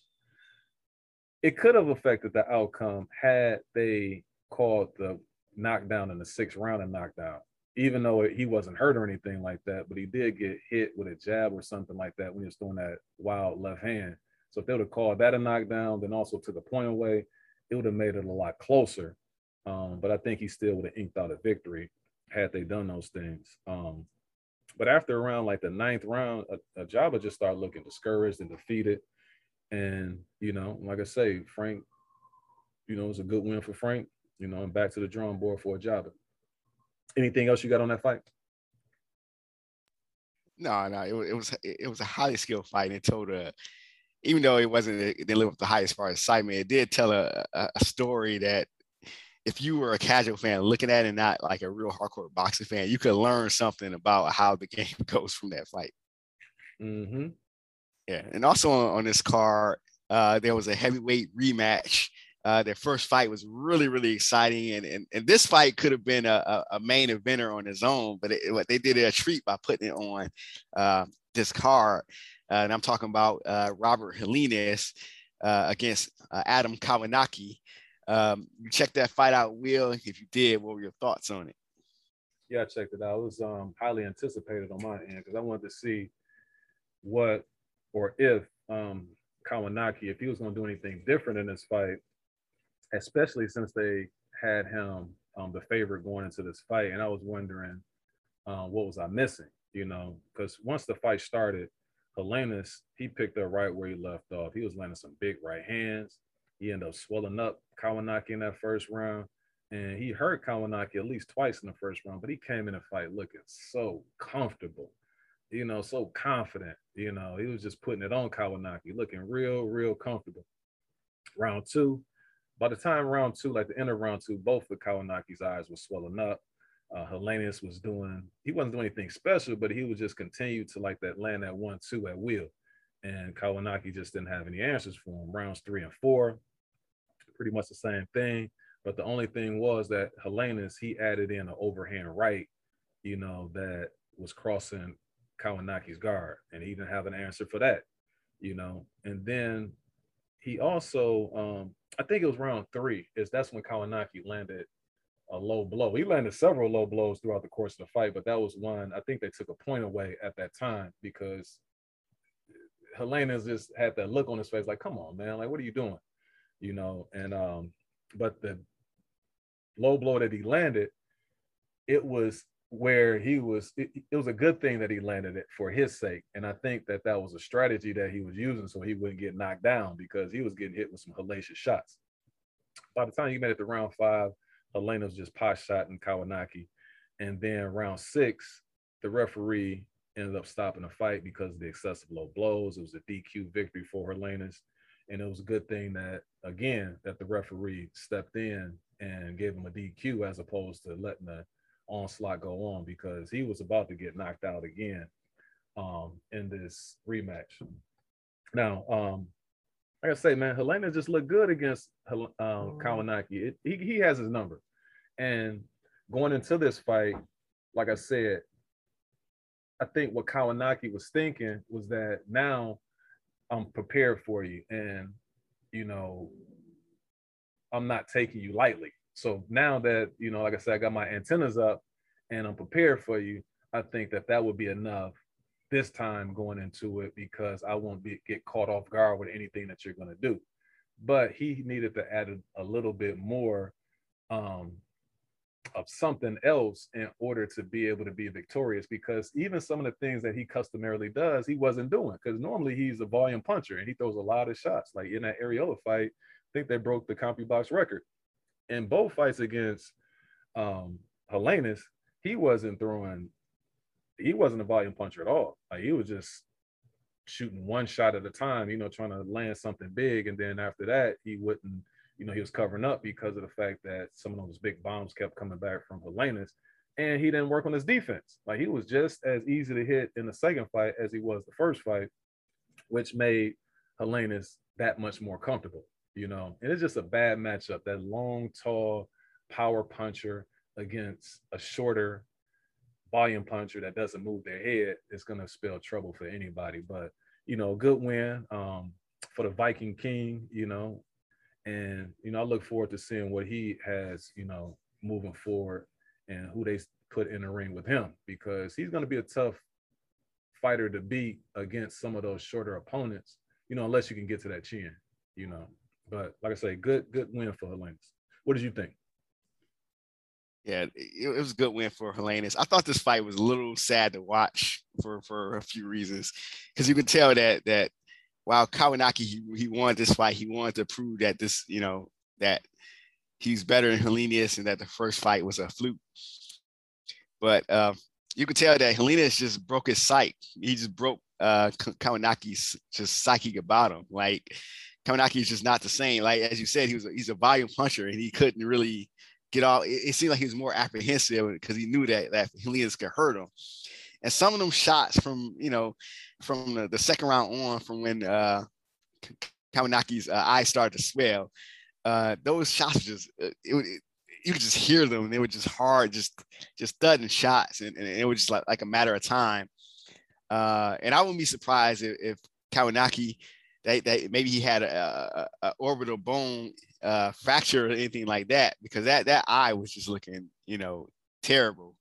it could have affected the outcome had they called the knockdown in the sixth round and knocked out, even though he wasn't hurt or anything like that. But he did get hit with a jab or something like that when he was throwing that wild left hand. So if they would have called that a knockdown, then also took a point away, it would have made it a lot closer. Um, but I think he still would have inked out a victory had they done those things. Um, but after around like the ninth round, a, Ajagba just started looking discouraged and defeated. And, you know, like I say, Frank, you know, it was a good win for Frank, you know, and back to the drawing board for a job. Anything else you got on that fight? No, no, it, it was it was a highly skilled fight and told a even though it wasn't it didn't live up the highest far as excitement, it did tell a, a, a story that if you were a casual fan looking at it and not like a real hardcore boxing fan, you could learn something about how the game goes from that fight. Mm-hmm. Yeah, and also on, on this card, uh, there was a heavyweight rematch. Uh, their first fight was really, really exciting, and and, and this fight could have been a, a, main eventer on its own, but it, what they did a treat by putting it on uh, this card. Uh, and I'm talking about uh, Robert Helenius uh, against Adam Kownacki. Um, you checked that fight out, Will. If you did, what were your thoughts on it? Yeah, I checked it out. It was um, highly anticipated on my end because I wanted to see what or if um, Kownacki, if he was going to do anything different in this fight, especially since they had him um, the favorite going into this fight, and I was wondering um, what was I missing, you know, because once the fight started, Helenius he picked up right where he left off. He was landing some big right hands. He ended up swelling up Kownacki in that first round, and he hurt Kownacki at least twice in the first round. But he came in the fight looking so comfortable, you know, so confident. You know, he was just putting it on Kownacki, looking real, real comfortable. Round two, by the time round two, like the end of round two, both of Kownacki's eyes were swelling up. Uh, Helenius was doing, he wasn't doing anything special, but he would just continue to like that land that one, two at will. And Kownacki just didn't have any answers for him. Rounds three and four, pretty much the same thing. But the only thing was that Helenius, he added in an overhand right, you know, that was crossing Kownacki's guard. And he didn't have an answer for that, you know. And then he also, um, I think it was round three, is that's when Kownacki landed a low blow. He landed several low blows throughout the course of the fight, but that was one. I think they took a point away at that time because Helenius just had that look on his face, like, "Come on, man! Like, what are you doing?" You know. And um, but the low blow that he landed, it was where he was. It, it was a good thing that he landed it for his sake, and I think that that was a strategy that he was using so he wouldn't get knocked down because he was getting hit with some hellacious shots. By the time he made it to round five Helenius just pot shot in Kownacki. And then round six, the referee ended up stopping the fight because of the excessive low blows. It was a DQ victory for Helenius. And it was a good thing that, again, that the referee stepped in and gave him a DQ as opposed to letting the onslaught go on because he was about to get knocked out again um, in this rematch. Now, um, like I say, man, Helenius just looked good against um, Kownacki. It, he, he has his number. And going into this fight, like I said, I think what Kownacki was thinking was that now I'm prepared for you. And, you know, I'm not taking you lightly. So now that, you know, like I said, I got my antennas up and I'm prepared for you, I think that that would be enough this time going into it because I won't be get caught off guard with anything that you're going to do. But he needed to add a, a little bit more um, of something else in order to be able to be victorious because even some of the things that he customarily does, he wasn't doing because normally he's a volume puncher and he throws a lot of shots. Like in that Arreola fight, I think they broke the CompuBox record. In both fights against um he wasn't throwing, he wasn't a volume puncher at all. Like he was just shooting one shot at a time, you know, trying to land something big. And then after that, he wouldn't you know, he was covering up because of the fact that some of those big bombs kept coming back from Helenius. And he didn't work on his defense. Like he was just as easy to hit in the second fight as he was the first fight, which made Helenius that much more comfortable, you know. And it's just a bad matchup. That long, tall power puncher against a shorter volume puncher that doesn't move their head is going to spell trouble for anybody. But you know, good win um, for the Viking King. You know, and you know, I look forward to seeing what he has, you know, moving forward and who they put in the ring with him because he's going to be a tough fighter to beat against some of those shorter opponents, you know, unless you can get to that chin, you know. But like I say, good good win for Helenius. What did you think? Yeah, it, was a good win for Helenius. I thought this fight was a little sad to watch for for a few reasons because you could tell that that while Kownacki he, he wanted this fight, he wanted to prove that this, you know, that he's better than Helenius and that the first fight was a fluke. But uh, you could tell that Helenius just broke his sight. He just broke uh, Kownacki's just psychic about him. Like Kownacki is just not the same. Like as you said, he was a, he's a volume puncher and he couldn't really get all. It, it seemed like he was more apprehensive because he knew that that Helenius could hurt him. And some of them shots from you know from the, the second round on, from when uh, uh, eyes started to swell, uh, those shots just uh, it. It, you could just hear them. They were just hard, just just thudding shots, and, and it was just like, like a matter of time. Uh, and I wouldn't be surprised if, if Kownacki, that, that maybe he had a, a, a orbital bone uh, fracture or anything like that, because that that eye was just looking, you know, terrible.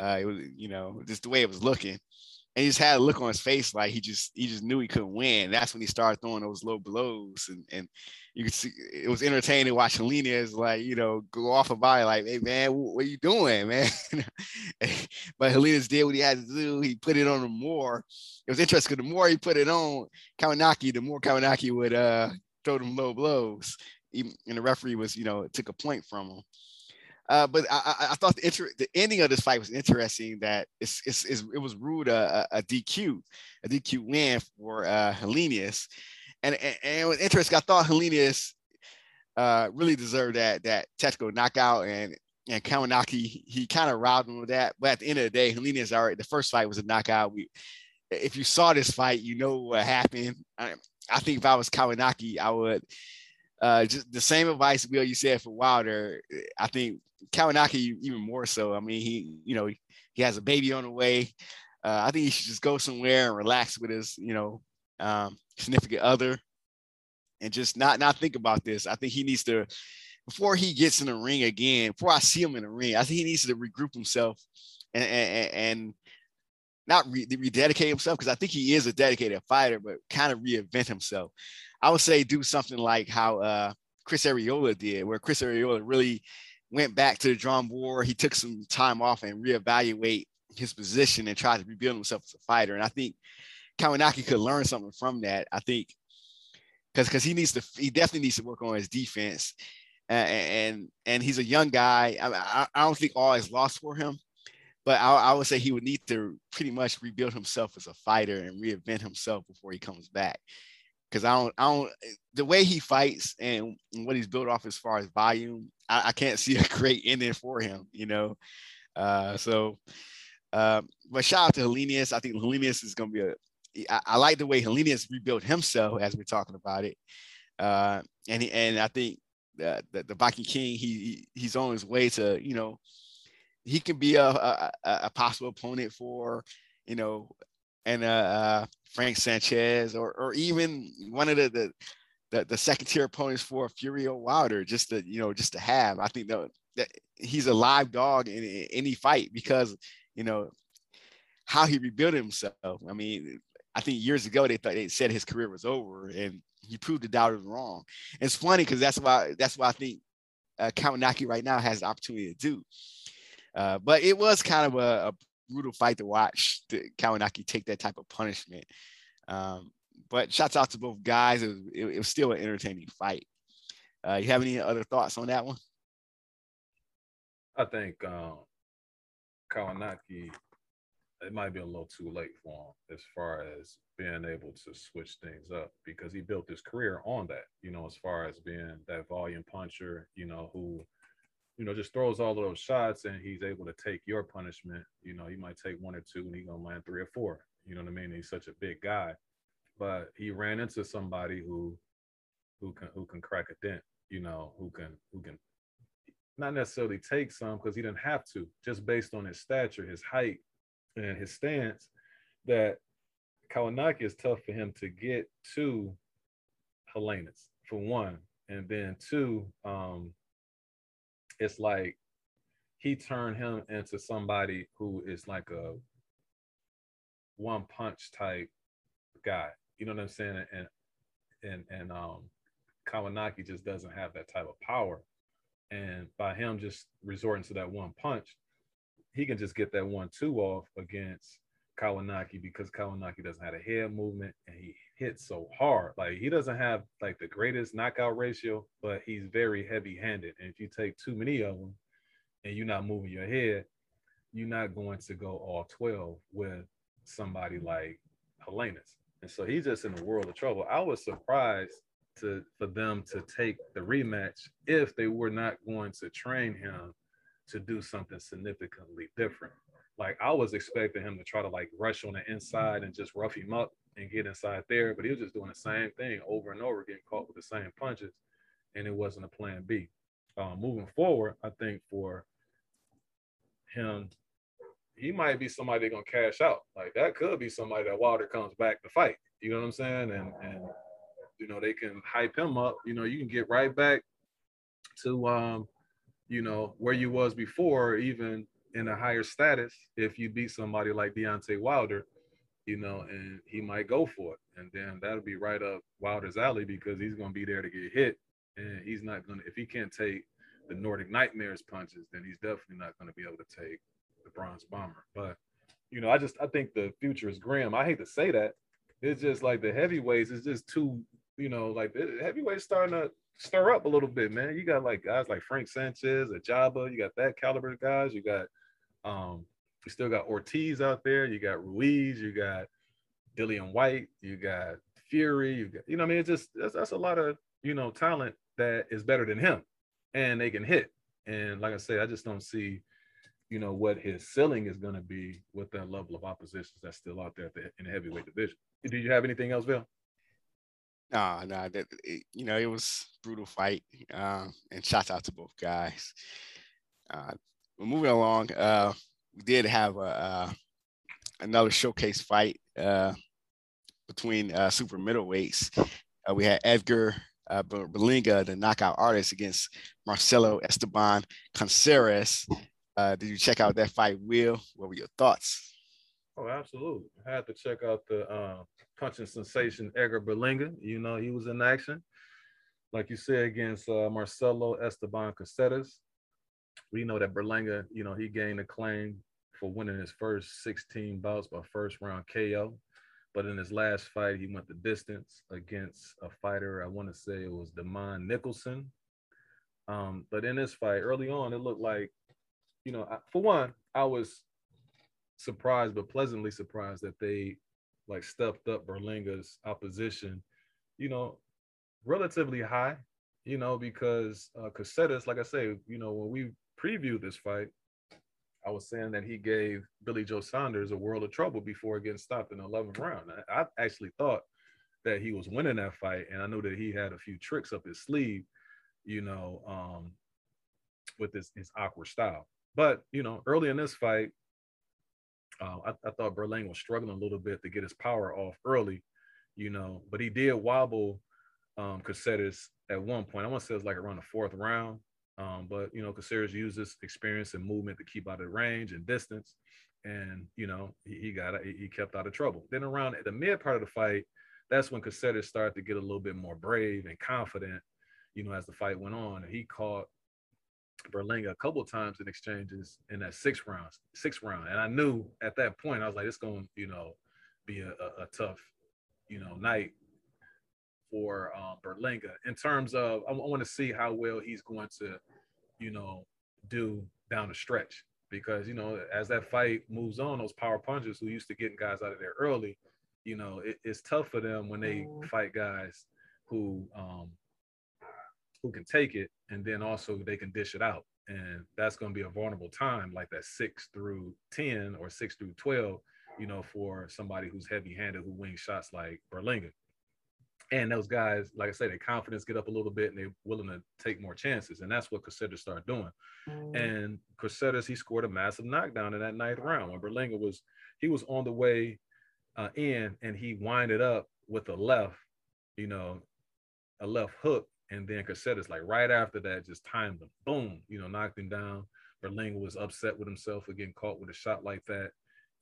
Uh, it was, you know, just the way it was looking. and he just had a look on his face like he just he just knew he couldn't win. That's when he started throwing those low blows, and and you could see it was entertaining watching Helenius like you know go off a body like, hey man, what are you doing, man? but Helenius did what he had to do. He put it on him more. It was interesting. The more he put it on Kownacki, the more Kownacki would uh, throw them low blows. Even, and the referee was you know took a point from him. Uh, but I, I, thought the, inter- the ending of this fight was interesting. That it's, it's, it's it was ruled a, a, DQ, a DQ win for uh, and, and, and, it was interesting. I thought Helenius uh, really deserved that that technical knockout, and and Kownacki he kind of robbed him of that. But at the end of the day, Helenius already the first fight was a knockout. We, if you saw this fight, you know what happened. I, I think if I was Kownacki, I would uh, just the same advice, Will, you said for Wilder. I think Kownacki even more so. I mean, he, you know, he has a baby on the way. Uh, I think he should just go somewhere and relax with his, you know, um, significant other, and just not not think about this. I think he needs to before he gets in the ring again. Before I see him in the ring, I think he needs to regroup himself and and, and not re- rededicate himself because I think he is a dedicated fighter, but kind of reinvent himself. I would say do something like how uh, Chris Arreola did, where Chris Arreola really went back to the drum board. He took some time off and reevaluate his position and tried to rebuild himself as a fighter. And I think Kownacki could learn something from that. I think because because he needs to he definitely needs to work on his defense. And and, and he's a young guy. I, I don't think all is lost for him, but I, I would say he would need to pretty much rebuild himself as a fighter and reinvent himself before he comes back because I don't, I don't, the way he fights and, what he's built off as far as volume, I, I, can't see a great ending for him, you know. Uh, so, uh, but shout out to Helenius. I think Helenius is going to be a. I, I like the way Helenius rebuilt himself as we're talking about it, uh, and and I think the, the, Viking King he, he he's on his way to you know he can be a, a, a possible opponent for you know and uh, uh, Frank Sanchez, or or even one of the the, the, the second tier opponents for Fury Wilder, just to you know just to have. I think that, that he's a live dog in, in any fight because you know how he rebuilt himself. I mean, I think years ago they thought they said his career was over, and he proved the doubters wrong. It's funny because that's why that's why I think uh, Kownacki right now has the opportunity to do. Uh, but it was kind of a, a, brutal fight to watch the Kownacki take that type of punishment. Um, but shouts out to both guys. It was, it, it was still an entertaining fight. Uh, you have any other thoughts on that one? I think um, Kownacki, it might be a little too late for him as far as being able to switch things up because he built his career on that, you know, as far as being that volume puncher, you know, who you know, just throws all of those shots and he's able to take your punishment. You know, he might take one or two and he's gonna land three or four. You know what I mean? He's such a big guy. But he ran into somebody who who can who can crack a dent, you know, who can who can not necessarily take some because he didn't have to, just based on his stature, his height, and his stance, that Kownacki is tough for him to get to Helenius, for one. And then two, um, it's like he turned him into somebody who is like a one punch type guy. You know what I'm saying? And and and um Kownacki just doesn't have that type of power. And by him just resorting to that one punch, he can just get that one two off against Kownacki because Kownacki doesn't have a head movement and he hits so hard. Like he doesn't have like the greatest knockout ratio, but he's very heavy handed. And if you take too many of them and you're not moving your head, you're not going to go all 12 with somebody like Helenius. And so he's just in a world of trouble. I was surprised to for them to take the rematch if they were not going to train him to do something significantly different. Like I was expecting him to try to like rush on the inside and just rough him up and get inside there, but he was just doing the same thing over and over, getting caught with the same punches, and it wasn't a plan B. Uh, moving forward, I think for him, he might be somebody gonna cash out. Like that could be somebody that Wilder comes back to fight. You know what I'm saying? And and you know they can hype him up. You know you can get right back to um, you know where you was before, even in a higher status if you beat somebody like Deontay Wilder you know, and he might go for it. And then that'll be right up Wilder's alley because he's going to be there to get hit. And he's not going to, if he can't take the Nordic Nightmares punches, then he's definitely not going to be able to take the Bronze Bomber. But, you know, I just, I think the future is grim. I hate to say that. It's just like the heavyweights is just too, you know, like the heavyweights starting to stir up a little bit, man. You got like guys like Frank Sanchez, Ajagba, you got that caliber of guys. You got, um, you still got Ortiz out there. You got Ruiz. You got Dillian Whyte. You got Fury. You got, you know, I mean, it's just that's, that's a lot of you know talent that is better than him, and they can hit. And like I say, I just don't see, you know, what his ceiling is going to be with that level of oppositions that's still out there the, in the heavyweight division. Do you have anything else, Bill? No, no, that you know, it was brutal fight, um, and shout out to both guys. Uh, moving along. Uh, we did have a, uh, another showcase fight uh, between uh, super middleweights. Uh, we had Edgar uh, Berlanga, the knockout artist, against Marcelo Esteban Caceres. Uh, did you check out that fight, Will? What were your thoughts? Oh, absolutely. I had to check out the uh, punching sensation Edgar Berlanga. You know, he was in action. Like you said, against uh, Marcelo Esteban Caceres. We know that Berlanga, you know, he gained acclaim for winning his first 16 bouts by first round KO. But in his last fight, he went the distance against a fighter. I want to say it was Demond Nicholson. Um, but in this fight, early on, it looked like, you know, for one, I was surprised, but pleasantly surprised that they like stepped up Berlanga's opposition, you know, relatively high, you know, because uh, Caceres, like I say, you know, when we previewed this fight, I was saying that he gave Billy Joe Saunders a world of trouble before getting stopped in the 11th round. I, I actually thought that he was winning that fight, and I knew that he had a few tricks up his sleeve, you know, um, with his, his awkward style. But you know, early in this fight, uh, I, I, thought Berlanga was struggling a little bit to get his power off early, you know, but he did wobble um, Caceres at one point. I want to say it was like around the fourth round, um, but you know, Caceres uses experience and movement to keep out of range and distance, and you know, he, he got he kept out of trouble. Then around the mid part of the fight, that's when Caceres started to get a little bit more brave and confident. You know, as the fight went on, and he caught Berlanga a couple times in exchanges in that six rounds, six round, and I knew at that point I was like, it's going to you know be a, a, a tough you know night for um, Berlanga. In terms of I, I want to see how well he's going to, you know, do down the stretch. Because you know as that fight moves on, those power punchers who used to getting guys out of there early, you know, it, it's tough for them when they mm. fight guys who um, who can take it and then also they can dish it out. And that's going to be a vulnerable time, like that six through 10 or six through 12, you know, for somebody who's heavy handed who wings shots like Berlanga and those guys, like I say, their confidence get up a little bit and they're willing to take more chances. And that's what Caceres started doing. Mm. And Caceres, he scored a massive knockdown in that ninth round when Berlanga was, he was on the way uh, in and he winded up with a left, you know, a left hook. And then Caceres, like right after that, just timed him, boom, you know, knocked him down. Berlanga was upset with himself for getting caught with a shot like that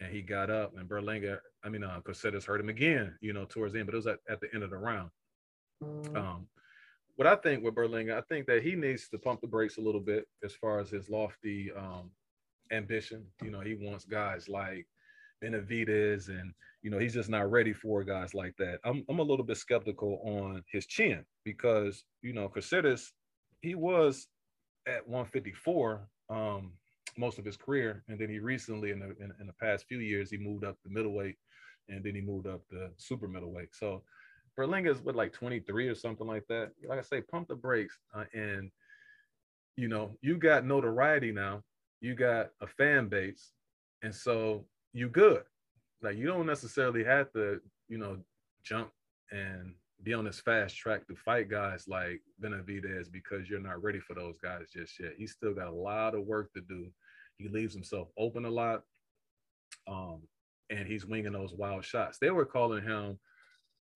and he got up and Berlanga, I mean, uh, Caceres hurt him again, you know, towards the end, but it was at, at the end of the round. Mm. Um, what I think with Berlanga, I think that he needs to pump the brakes a little bit as far as his lofty um, ambition. You know, he wants guys like Benavidez, and you know, he's just not ready for guys like that. I'm I'm a little bit skeptical on his chin because you know, Caceres, he was at 154 um, most of his career, and then he recently, in the in, in the past few years, he moved up the middleweight, and then he moved up the super middleweight. So Berlanga's with like 23 or something like that. Like I say, pump the brakes, uh, and you know you got notoriety now, you got a fan base, and so you good. Like you don't necessarily have to, you know, jump and be on this fast track to fight guys like Benavidez because you're not ready for those guys just yet. He's still got a lot of work to do he leaves himself open a lot. Um, and he's winging those wild shots. They were calling him,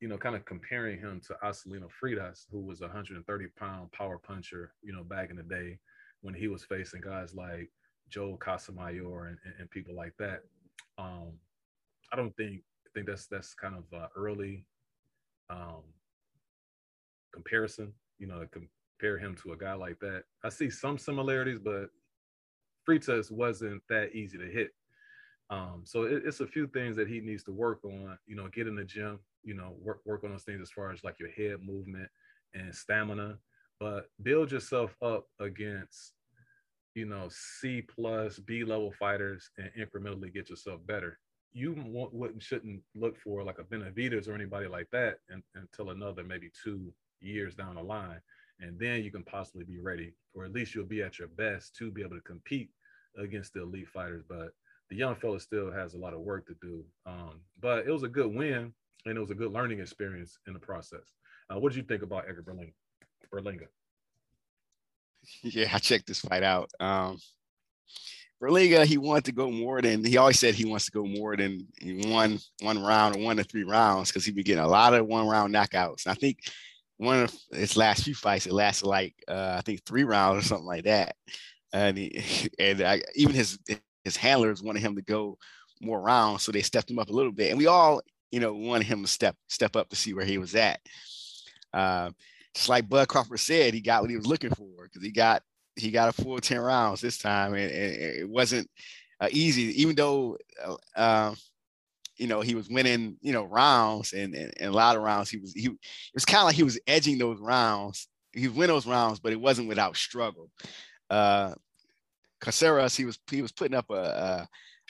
you know, kind of comparing him to Acelino Freitas, who was a 130 pound power puncher, you know, back in the day when he was facing guys like Joel Casamayor and, and people like that. Um, I don't think I think that's that's kind of uh, early um, comparison. You know, to compare him to a guy like that. I see some similarities, but Freitas wasn't that easy to hit. Um, so it, it's a few things that he needs to work on. You know, get in the gym. You know, work work on those things as far as like your head movement and stamina. But build yourself up against, you know, C plus B level fighters and incrementally get yourself better. You wouldn't shouldn't look for like a Benavidez or anybody like that and, until another maybe two years down the line, and then you can possibly be ready, or at least you'll be at your best to be able to compete against the elite fighters. But the young fella still has a lot of work to do. Um, but it was a good win and it was a good learning experience in the process. Uh, what did you think about Edgar Berlinga? Berlanga? Yeah, I checked this fight out. Um, Berlanga, he wanted to go more than he always said he wants to go more than one one round or one to three rounds because he'd be getting a lot of one round knockouts. And I think one of his last few fights, it lasted like uh, I think three rounds or something like that. And he, and I, even his his handlers wanted him to go more rounds, so they stepped him up a little bit. And we all, you know, wanted him to step step up to see where he was at. Uh, just like Bud Crawford said, he got what he was looking for because he got he got a full 10 rounds this time. And, and it wasn't uh, easy, even though uh, um, you know he was winning, you know, rounds and, and, and a lot of rounds. He was he it was kind of like he was edging those rounds. He winning those rounds, but it wasn't without struggle. Uh, Coceres, he was he was putting up a,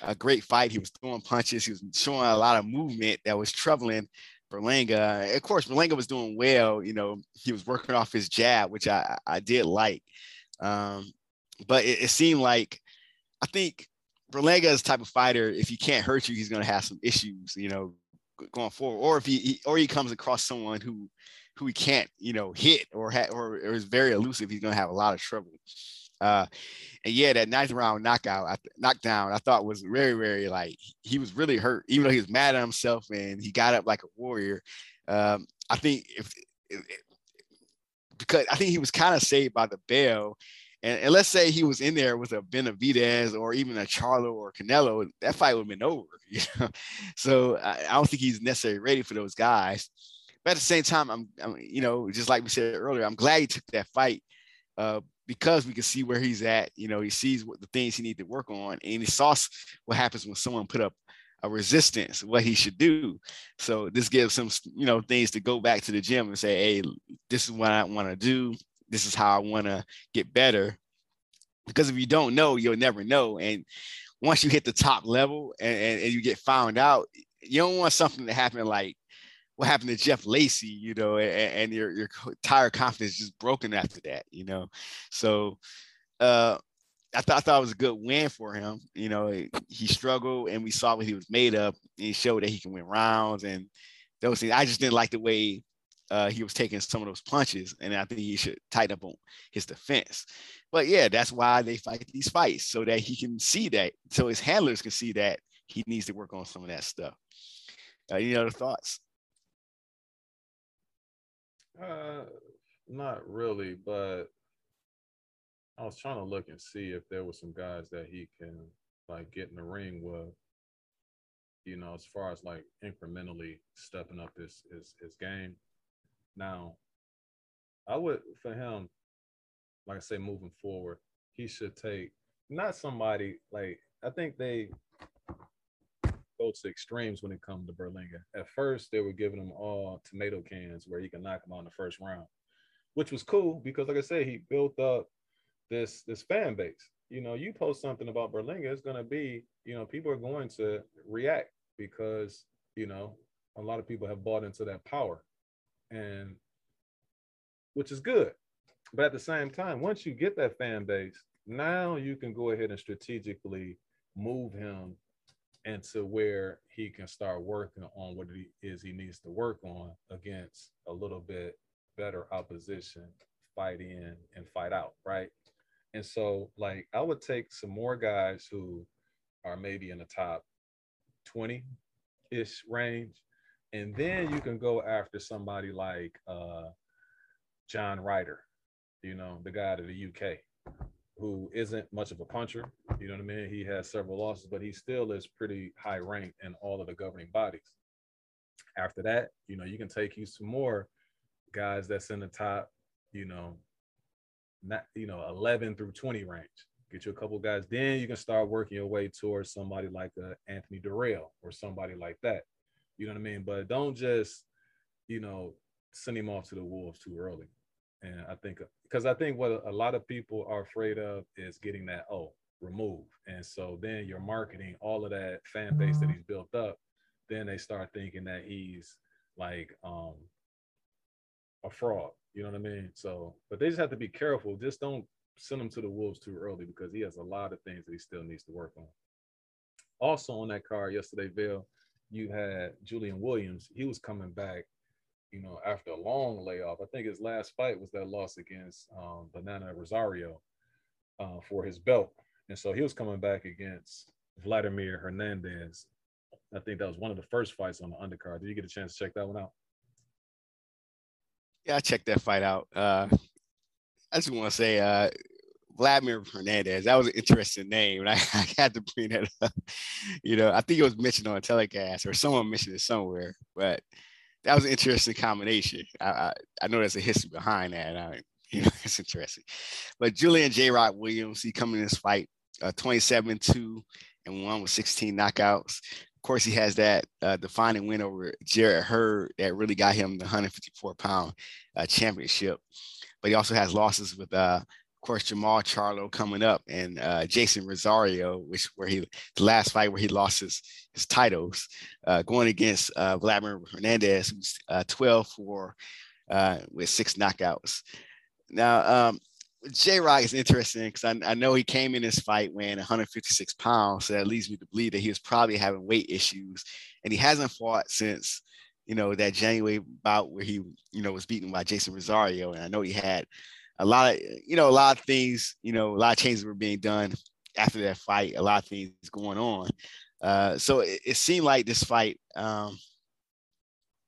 a, a great fight. He was throwing punches. He was showing a lot of movement that was troubling Berlanga. Of course, Berlanga was doing well. You know, he was working off his jab, which I I did like. Um, but it, it seemed like I think Berlanga is type of fighter. If he can't hurt you, he's going to have some issues. You know, going forward. Or if he, he or he comes across someone who who he can't you know hit or ha- or, or is very elusive, he's going to have a lot of trouble. Uh, and yeah, that ninth round knockout, I, knockdown, I thought was very, very like he was really hurt, even though he was mad at himself and he got up like a warrior. Um, I think if, if, because I think he was kind of saved by the bell. And, and, let's say he was in there with a Benavidez or even a Charlo or Canelo, that fight would have been over. You know? So I, I, don't think he's necessarily ready for those guys. But at the same time, I'm, I'm, you know, just like we said earlier, I'm glad he took that fight uh, because we can see where he's at. You know, he sees what the things he needs to work on, and he saw what happens when someone put up a resistance, what he should do. So this gives him, you know, things to go back to the gym and say, hey, this is what I want to do. This is how I want to get better. Because if you don't know, you'll never know. And once you hit the top level and, and, and you get found out, you don't want something to happen like what happened to Jeff Lacy, you know, and, and your your entire confidence just broken after that, you know. So uh I thought, I thought it was a good win for him. You know, he struggled and we saw what he was made of. he showed that he can win rounds and those things. I just didn't like the way uh, he was taking some of those punches, and I think he should tighten up on his defense. But yeah, that's why they fight these fights so that he can see that, so his handlers can see that he needs to work on some of that stuff. Uh, any other thoughts? Uh, not really, but I was trying to look and see if there were some guys that he can like get in the ring with. You know, as far as like incrementally stepping up his his his game. Now, I would for him, like I say, moving forward, he should take not somebody like I think they go to extremes when it comes to Berlanga. At first, they were giving him all tomato cans where he can knock him out in the first round, which was cool because, like I said, he built up this this fan base. You know, you post something about Berlanga, it's gonna be, you know, people are going to react because you know a lot of people have bought into that power, and which is good. But at the same time, once you get that fan base, now you can go ahead and strategically move him and to where he can start working on what it is he needs to work on against a little bit better opposition, fight in and fight out, right? And so, like, I would take some more guys who are maybe in the top 20 ish range. And then you can go after somebody like uh, John Ryder, you know, the guy to the UK who isn't much of a puncher. You know what I mean? He has several losses, but he still is pretty high ranked in all of the governing bodies. After that, you know, you can take you some more guys that's in the top, you know, not you know, 11 through 20 range. Get you a couple guys, then you can start working your way towards somebody like uh, Anthony Dirrell or somebody like that. You know what I mean? But don't just, you know, send him off to the wolves too early. And I think because I think what a lot of people are afraid of is getting that oh remove. And so then you're marketing all of that fan base that mm-hmm. he's built up. Then they start thinking that he's like um a fraud. You know what I mean? So, but they just have to be careful. Just don't send him to the Wolves too early because he has a lot of things that he still needs to work on. Also on that card yesterday, Bill, you had Julian Williams. He was coming back, you know, after a long layoff. I think his last fight was that loss against um, Banana Rosario uh, for his belt. And so he was coming back against Vladimir Hernandez. I think that was one of the first fights on the undercard. Did you get a chance to check that one out? Yeah, I checked that fight out. Uh, I just want to say, uh, Vladimir Hernandez. That was an interesting name, and I, I, had to bring that up. You know, I think it was mentioned on a telecast, or someone mentioned it somewhere. But that was an interesting combination. I I, I know there's a history behind that. I, you know, it's interesting. But Julian J. Rock Williams, he coming in this fight uh, 27 2 and one with 16 knockouts. Of course, he has that uh, defining win over Jarrett Hurd that really got him the 154 pound uh, championship. But he also has losses with, uh, of course, Jermall Charlo coming up and uh, Jeison Rosario, which where he the last fight where he lost his his titles, uh, going against uh, Vladimir Hernandez, who's 12 for with six knockouts. Now, um, J Rock is interesting because I, I, know he came in this fight weighing 156 pounds, so that leads me to believe that he was probably having weight issues, and he hasn't fought since you know that January bout where he you know was beaten by Jeison Rosario, and I know he had a lot of you know a lot of things you know a lot of changes were being done after that fight, a lot of things going on, uh, so it, it, seemed like this fight. Um,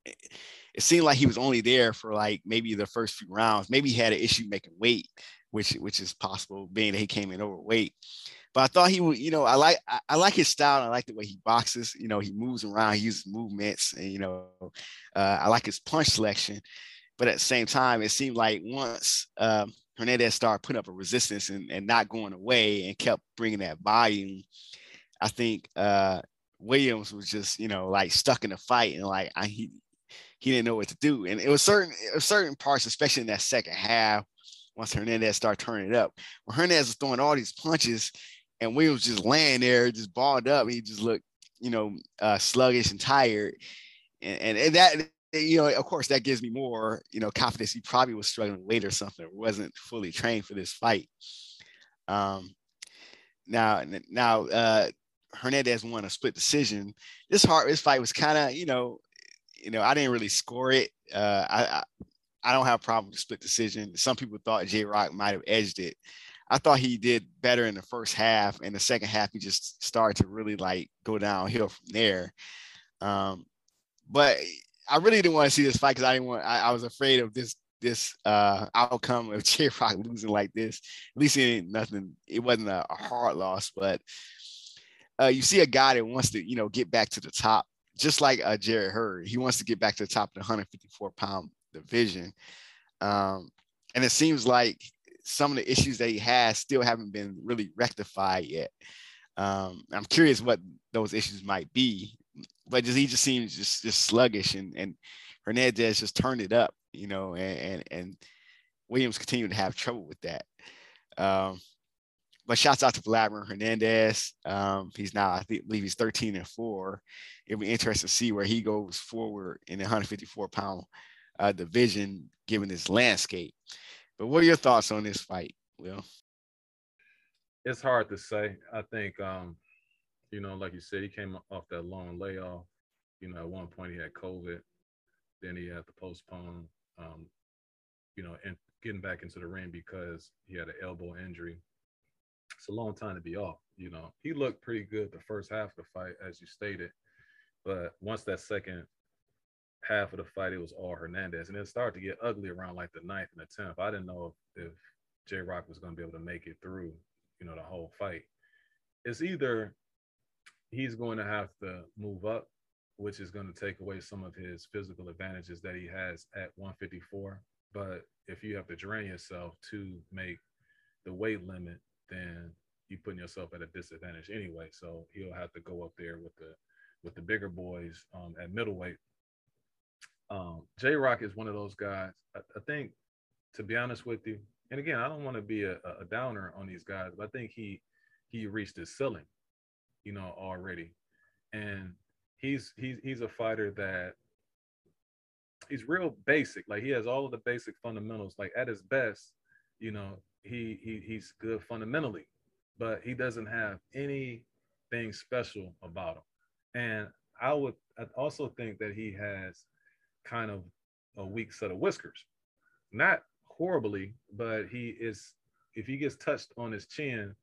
it, it seemed like he was only there for like maybe the first few rounds. Maybe he had an issue making weight which which is possible, being that he came in overweight. But I thought he would, you know, I like I, I like his style. I like the way he boxes. You know, he moves around, he uses movements, and you know, uh, I like his punch selection. But at the same time, it seemed like once um, Hernandez started putting up a resistance and, and not going away and kept bringing that volume, I think uh, Williams was just, you know, like stuck in the fight and like I, he he didn't know what to do. And it was certain it was certain parts, especially in that second half, once Hernandez started turning it up. When Hernandez was throwing all these punches and Williams just laying there, just balled up, he just looked, you know, uh, sluggish and tired. And, and, and, that, you know, of course, that gives me more, you know, confidence. He probably was struggling weight or something, wasn't fully trained for this fight. Um, now, now, uh, Hernandez won a split decision. This hard, this fight was kind of, you know, you know, I didn't really score it. Uh, I, I don't have a problem with split decision. Some people thought J Rock might have edged it. I thought he did better in the first half. and the second half, he just started to really like go downhill from there. Um, but I really didn't want to see this fight because I didn't want. I, I, was afraid of this this uh, outcome of J Rock losing like this. At least it ain't nothing. It wasn't a, a hard loss, but uh, you see a guy that wants to you know get back to the top, just like uh, Jarrett Hurd. He wants to get back to the top of the 154 pound division. Um, and it seems like some of the issues that he has still haven't been really rectified yet. Um, I'm curious what those issues might be, but just, he just seems just, just sluggish and, and Hernandez just turned it up, you know, and, and, and Williams continued to have trouble with that. Um, but shouts out to Vladimir Hernandez. Um, he's now, I think, believe he's 13 and four. It'll be interesting to see where he goes forward in the 154 pound uh, division given this landscape. But what are your thoughts on this fight, Will? It's hard to say. I think, um, you know, like you said, he came off that long layoff. You know, at one point he had COVID, then he had to postpone, um, you know, and getting back into the ring because he had an elbow injury. It's a long time to be off. You know, he looked pretty good the first half of the fight, as you stated, but once that second half of the fight, it was all Hernandez. And it started to get ugly around like the ninth and the tenth. I didn't know if, if J Rock was going to be able to make it through, you know, the whole fight. It's either he's going to have to move up which is going to take away some of his physical advantages that he has at 154. But if you have to drain yourself to make the weight limit, then you're putting yourself at a disadvantage anyway. So he'll have to go up there with the with the bigger boys um, at middleweight. Um, J Rock is one of those guys. I, I, think, to be honest with you, and again, I don't want to be a, a downer on these guys, but I think he he reached his ceiling, you know, already, and he's he's he's a fighter that he's real basic. Like he has all of the basic fundamentals. Like at his best, you know, he he he's good fundamentally, but he doesn't have anything special about him. And I would I also think that he has kind of a weak set of whiskers. Not horribly, but he is if he gets touched on his chin,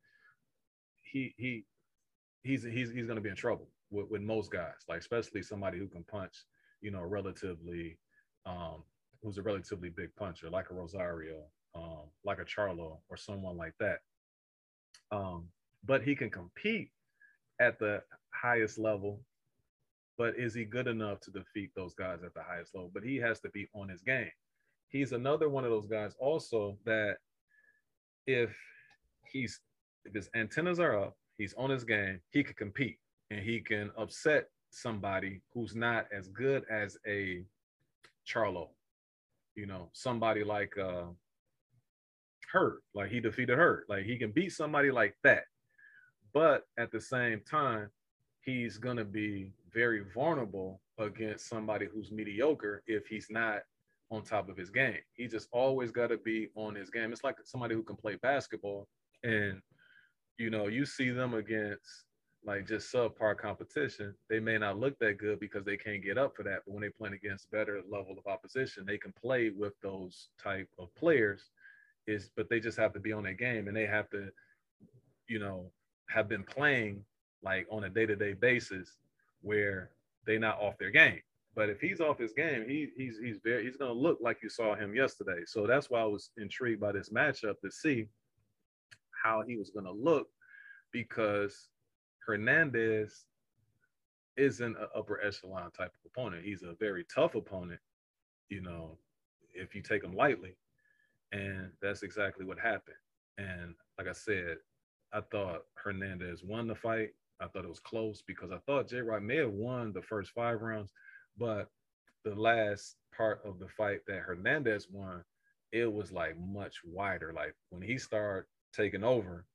he he he's he's he's gonna be in trouble with, with most guys, like especially somebody who can punch, you know, relatively um who's a relatively big puncher, like a Rosario, um, like a Charlo or someone like that. Um, but he can compete at the highest level. But is he good enough to defeat those guys at the highest level? But he has to be on his game. He's another one of those guys also that if he's if his antennas are up, he's on his game, he could compete and he can upset somebody who's not as good as a Charlo. You know, somebody like uh Hurd. Like he defeated Hurd. Like he can beat somebody like that. But at the same time, he's gonna be very vulnerable against somebody who's mediocre if he's not on top of his game. He just always got to be on his game. It's like somebody who can play basketball and you know, you see them against like just subpar competition, they may not look that good because they can't get up for that. But when they play against better level of opposition, they can play with those type of players. Is but they just have to be on their game and they have to you know have been playing like on a day-to-day basis where they're not off their game. But if he's off his game he, he's he's very he's to look like you saw him yesterday. So that's why i was intrigued by this matchup to see how he was going to look because hernandez isn't an upper echelon type of opponent he's a very tough opponent you know if you take him lightly and that's exactly what happened. And like I said, I thought Hernandez won the fight. I thought it was close because I thought J Rock may have won the first five rounds, but the last part of the fight that Hernandez won, it was like much wider. Like when he started taking over,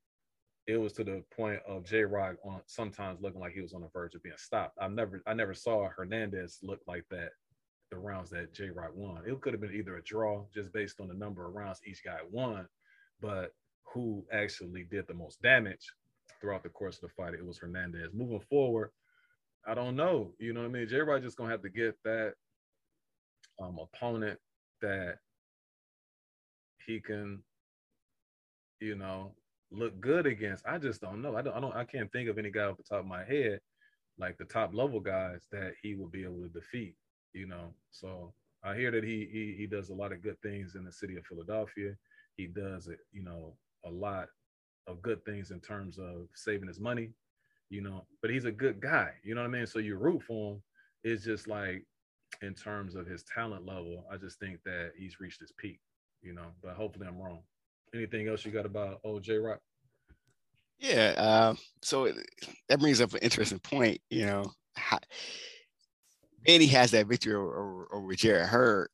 it was to the point of J Rock on sometimes looking like he was on the verge of being stopped. I never I never saw Hernandez look like that the rounds that J Rock won. It could have been either a draw just based on the number of rounds each guy won, but who actually did the most damage throughout the course of the fight, it was Hernandez. Moving forward, I don't know. You know what I mean? J Rock just gonna have to get that um, opponent that he can, you know, look good against. I just don't know. I don't. I don't. I can't think of any guy off the top of my head, like the top level guys that he will be able to defeat you know. So I hear that he he he does a lot of good things in the city of Philadelphia. He does it, you know, a lot of good things in terms of saving his money, you know. But he's a good guy, you know what I mean. So you root for him. It's just like in terms of his talent level, I just think that he's reached his peak, you know. But hopefully I'm wrong. Anything else you got about OJ Rock? Yeah. Uh, so that brings up an interesting point. You know, how, he has that victory over, over Jarrett Hurd.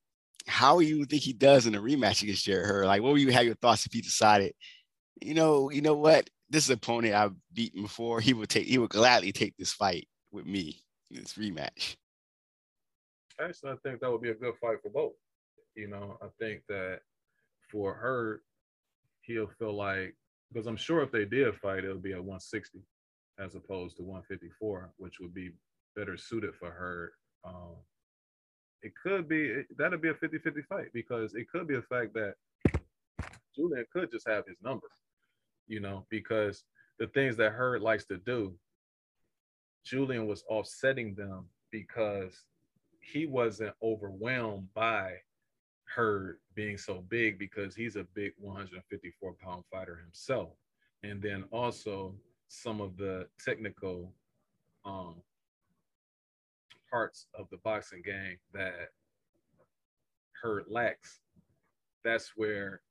How do you think he does in a rematch against Jarrett Hurd? Like, what would you have your thoughts if he decided, you know, you know what, this is an opponent I've beaten before. He would take, he would gladly take this fight with me in this rematch. Actually, I think that would be a good fight for both. You know, I think that for Hurd, he'll feel like because I'm sure if they did fight, it'll be at 160 as opposed to 154, which would be better suited for Hurd. um, it could be that'll be a 50-50 fight because it could be a fact that Julian could just have his number, you know, because the things that Hurd likes to do, Julian was offsetting them because he wasn't overwhelmed by Hurd being so big because he's a big 154 pound fighter himself. And then also some of the technical um, parts of the boxing game that Hurd lacks. That's where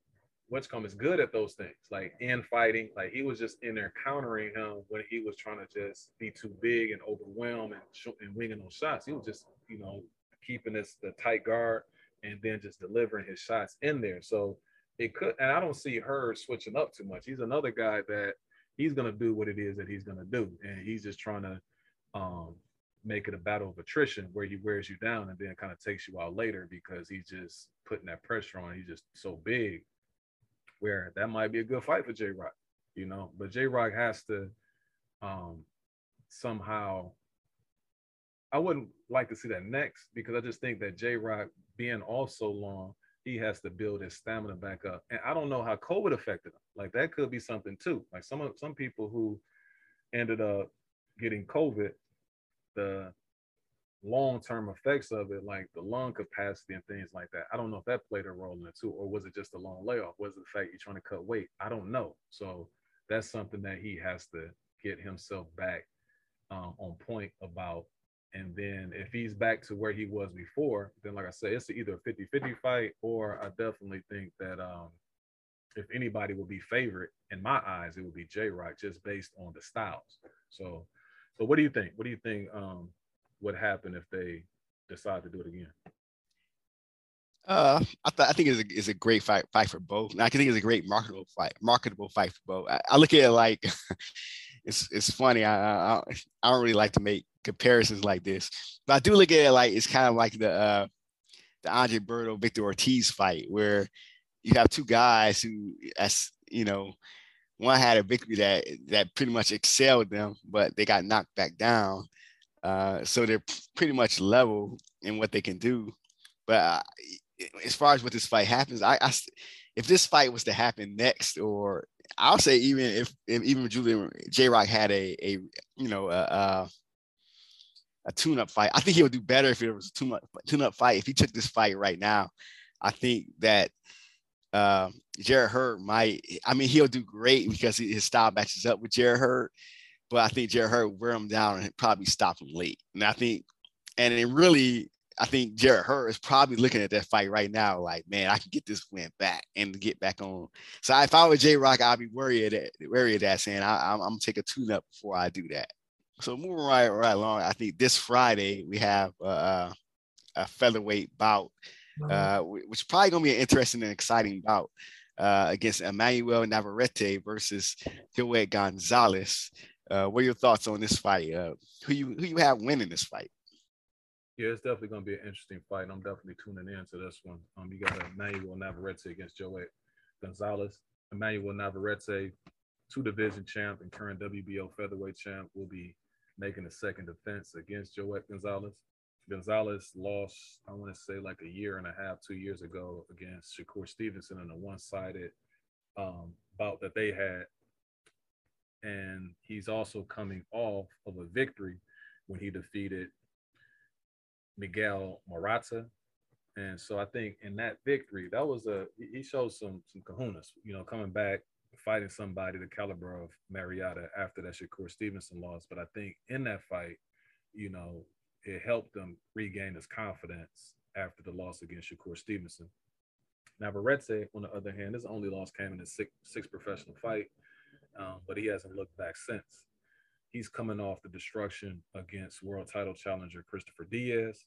Winscombe is good at those things, like in fighting. Like he was just in there countering him when he was trying to just be too big and overwhelm and, sh- and winging those shots. He was just, you know, keeping this the tight guard and then just delivering his shots in there. So it could, and I don't see Hurd switching up too much. He's another guy that he's gonna do what it is that he's gonna do, and he's just trying to um, make it a battle of attrition where he wears you down and then kind of takes you out later because he's just putting that pressure on. He's just so big where that might be a good fight for J Rock, you know. But J Rock has to um, somehow. I wouldn't like to see that next because I just think that J Rock being off so long, he has to build his stamina back up. And I don't know how COVID affected him. Like that could be something too. Like some of some people who ended up getting COVID, the long-term effects of it, like the lung capacity and things like that. I don't know if that played a role in it too, or was it just a long layoff? Was it the fact you're trying to cut weight? I don't know. So that's something that he has to get himself back um, on point about. And then if he's back to where he was before, then like I said, it's either a 50-50 fight, or I definitely think that um, if anybody will be favorite in my eyes, it would be J Rock just based on the styles. So, so what do you think? What do you think? Um, would happen if they decide to do it again? Uh, I, th- I think it's a, it's a great fight fight for both. And I think it's a great marketable fight, marketable fight for both. I, I look at it like it's it's funny. I, I I don't really like to make comparisons like this, but I do look at it like it's kind of like the uh, the Andre Berto Victor Ortiz fight where you have two guys who, as you know, one had a victory that that pretty much excelled them, but they got knocked back down. Uh, so they're pretty much level in what they can do. But uh, as far as what this fight happens, I, I, if this fight was to happen next, or I'll say even if, if even Julian J Rock had a a you know a, a, a tune up fight, I think he would do better if it was a tune up tune up fight. If he took this fight right now, I think that uh, Jarrett Hurd might. I mean, he'll do great because his style matches up with Jarrett Hurd but I think Jarrett Hurd will wear him down and probably stop him late. And I think, and it really, I think Jarrett Hurd is probably looking at that fight right now, like, man, I can get this win back and get back on. So if I was J Rock, I'd be worried at worried at that, saying I, am gonna take a tune up before I do that. So moving right right along, I think this Friday we have uh, a featherweight bout, uh, which is probably gonna be an interesting and exciting bout. Uh, against Emmanuel Navarrete versus Joet Gonzalez. Uh, what are your thoughts on this fight? Uh, who you who you have winning this fight? Yeah, it's definitely going to be an interesting fight. I'm definitely tuning in to this one. Um, you got Emmanuel Navarrete against Joet Gonzalez. Emmanuel Navarrete, two division champ and current WBO featherweight champ, will be making a second defense against Joet Gonzalez. Gonzalez lost, I want to say, like a year and a half, two years ago against Shakur Stevenson in a one-sided um, bout that they had and he's also coming off of a victory when he defeated Miguel Marriaga. And so I think in that victory, that was a he showed some some kahunas, you know, coming back, fighting somebody the caliber of Marriaga after that Shakur Stevenson loss. But I think in that fight, you know, it helped him regain his confidence after the loss against Shakur Stevenson. Now, Navarrete, on the other hand, his only loss came in his sixth, sixth professional fight um, but he hasn't looked back since. He's coming off the destruction against world title challenger Christopher Diaz.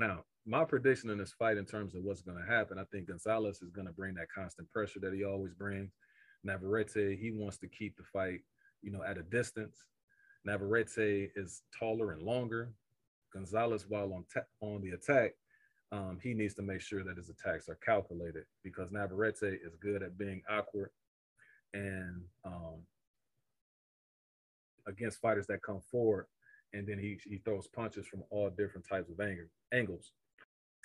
Now, my prediction in this fight, in terms of what's going to happen, I think Gonzalez is going to bring that constant pressure that he always brings. Navarrete, he wants to keep the fight, you know, at a distance. Navarrete is taller and longer. Gonzalez, while on on the attack, um, he needs to make sure that his attacks are calculated because Navarrete is good at being awkward and um, against fighters that come forward, and then he he throws punches from all different types of anger, angles.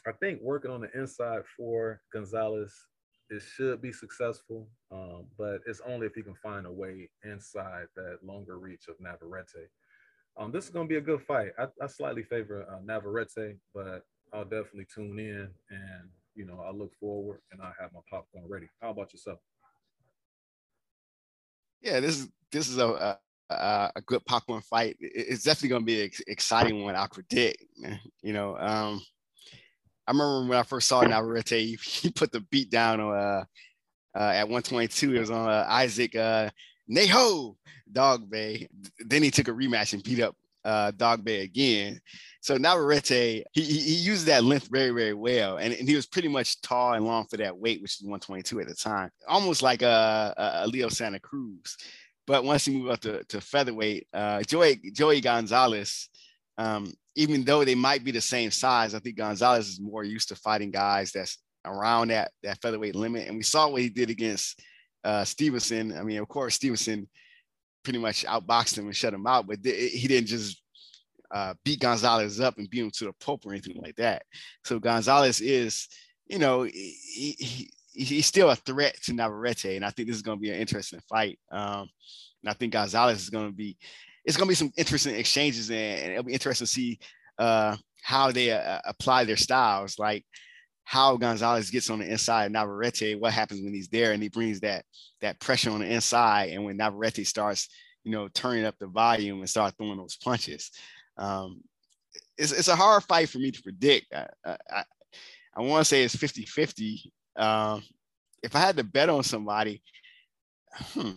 I think working on the inside for Gonzalez, it should be successful, um, but it's only if you can find a way inside that longer reach of Navarrete. Um, this is going to be a good fight. I, I slightly favor uh, Navarrete, but I'll definitely tune in and you know I look forward and I have my popcorn ready. How about yourself? Yeah, this is this is a, a a good popcorn fight. It's definitely going to be an exciting one. I predict. You know, um, I remember when I first saw Navarrete, he, he put the beat down on uh, uh, at 122. It was on uh, Isaac uh, Neho Dogboe. Then he took a rematch and beat up uh, Dogboe again. So Navarrete, he, he used that length very, very well. And, and he was pretty much tall and long for that weight, which is 122 at the time, almost like a, a Leo Santa Cruz. But once he moved up to, to featherweight, uh, Joey, Joey Gonzalez, um, even though they might be the same size, I think Gonzalez is more used to fighting guys that's around that, that featherweight limit. And we saw what he did against uh, Stevenson. I mean, of course, Stevenson pretty much outboxed him and shut him out, but th- he didn't just uh, beat Gonzalez up and beat him to the pulp or anything like that. So Gonzalez is, you know, he, he, he's still a threat to Navarrete, and I think this is going to be an interesting fight. Um, and I think Gonzalez is going to be, it's going to be some interesting exchanges, and, and it'll be interesting to see uh, how they uh, apply their styles, like how Gonzalez gets on the inside of Navarrete, what happens when he's there and he brings that that pressure on the inside, and when Navarrete starts, you know, turning up the volume and start throwing those punches. Um, it's, it's a hard fight for me to predict. I, I, I want to say it's 50 50. Um, if I had to bet on somebody, hmm,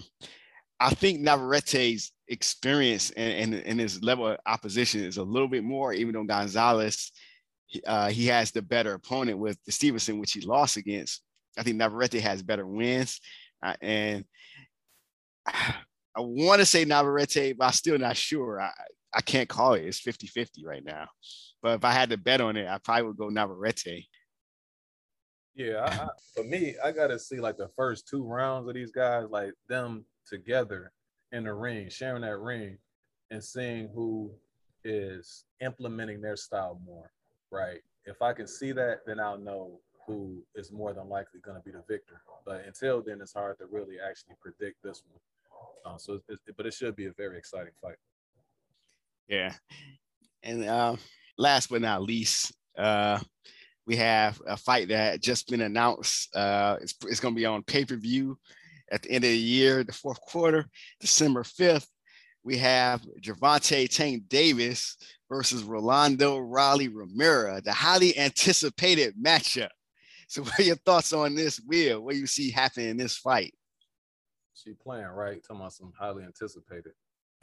I think Navarrete's experience and, and, and, his level of opposition is a little bit more, even though Gonzalez, uh, he has the better opponent with the Stevenson, which he lost against. I think Navarrete has better wins. Uh, and I want to say Navarrete, but I'm still not sure. I, I can't call it. It's 50 50 right now. But if I had to bet on it, I probably would go Navarrete. Yeah, I, for me, I got to see like the first two rounds of these guys, like them together in the ring, sharing that ring, and seeing who is implementing their style more, right? If I can see that, then I'll know who is more than likely going to be the victor. But until then, it's hard to really actually predict this one. Uh, so, but it should be a very exciting fight. Yeah. And uh, last but not least, uh, we have a fight that just been announced. Uh, it's, it's going to be on pay per view at the end of the year, the fourth quarter, December 5th. We have Gervonta Tank Davis versus Rolando Rolly Romero, the highly anticipated matchup. So, what are your thoughts on this, Will? What do you see happening in this fight? She playing right, talking about some highly anticipated.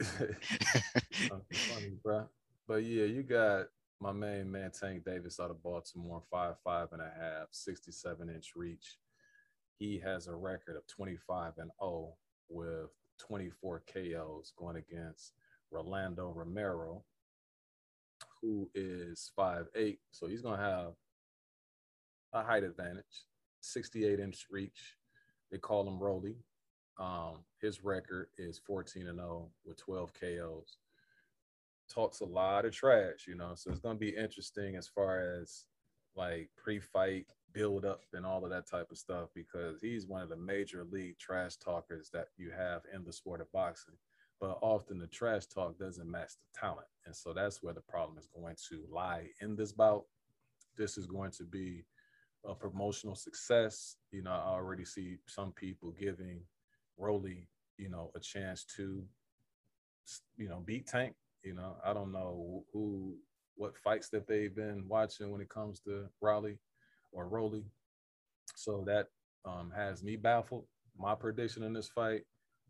funny, bro. But yeah, you got my main man Tank Davis out of Baltimore, five five and a half, 67 inch reach. He has a record of 25 and 0 with 24 KOs going against Rolando Romero, who is five eight. So he's gonna have a height advantage, 68 inch reach. They call him Rolly. Um, his record is 14 and 0 with 12 KOs. Talks a lot of trash, you know. So it's gonna be interesting as far as like pre-fight build up and all of that type of stuff because he's one of the major league trash talkers that you have in the sport of boxing. But often the trash talk doesn't match the talent. And so that's where the problem is going to lie in this bout. This is going to be a promotional success. You know, I already see some people giving Rolly, you know, a chance to, you know, beat Tank. You know, I don't know who, what fights that they've been watching when it comes to Raleigh or Rolly. So that um, has me baffled. My prediction in this fight,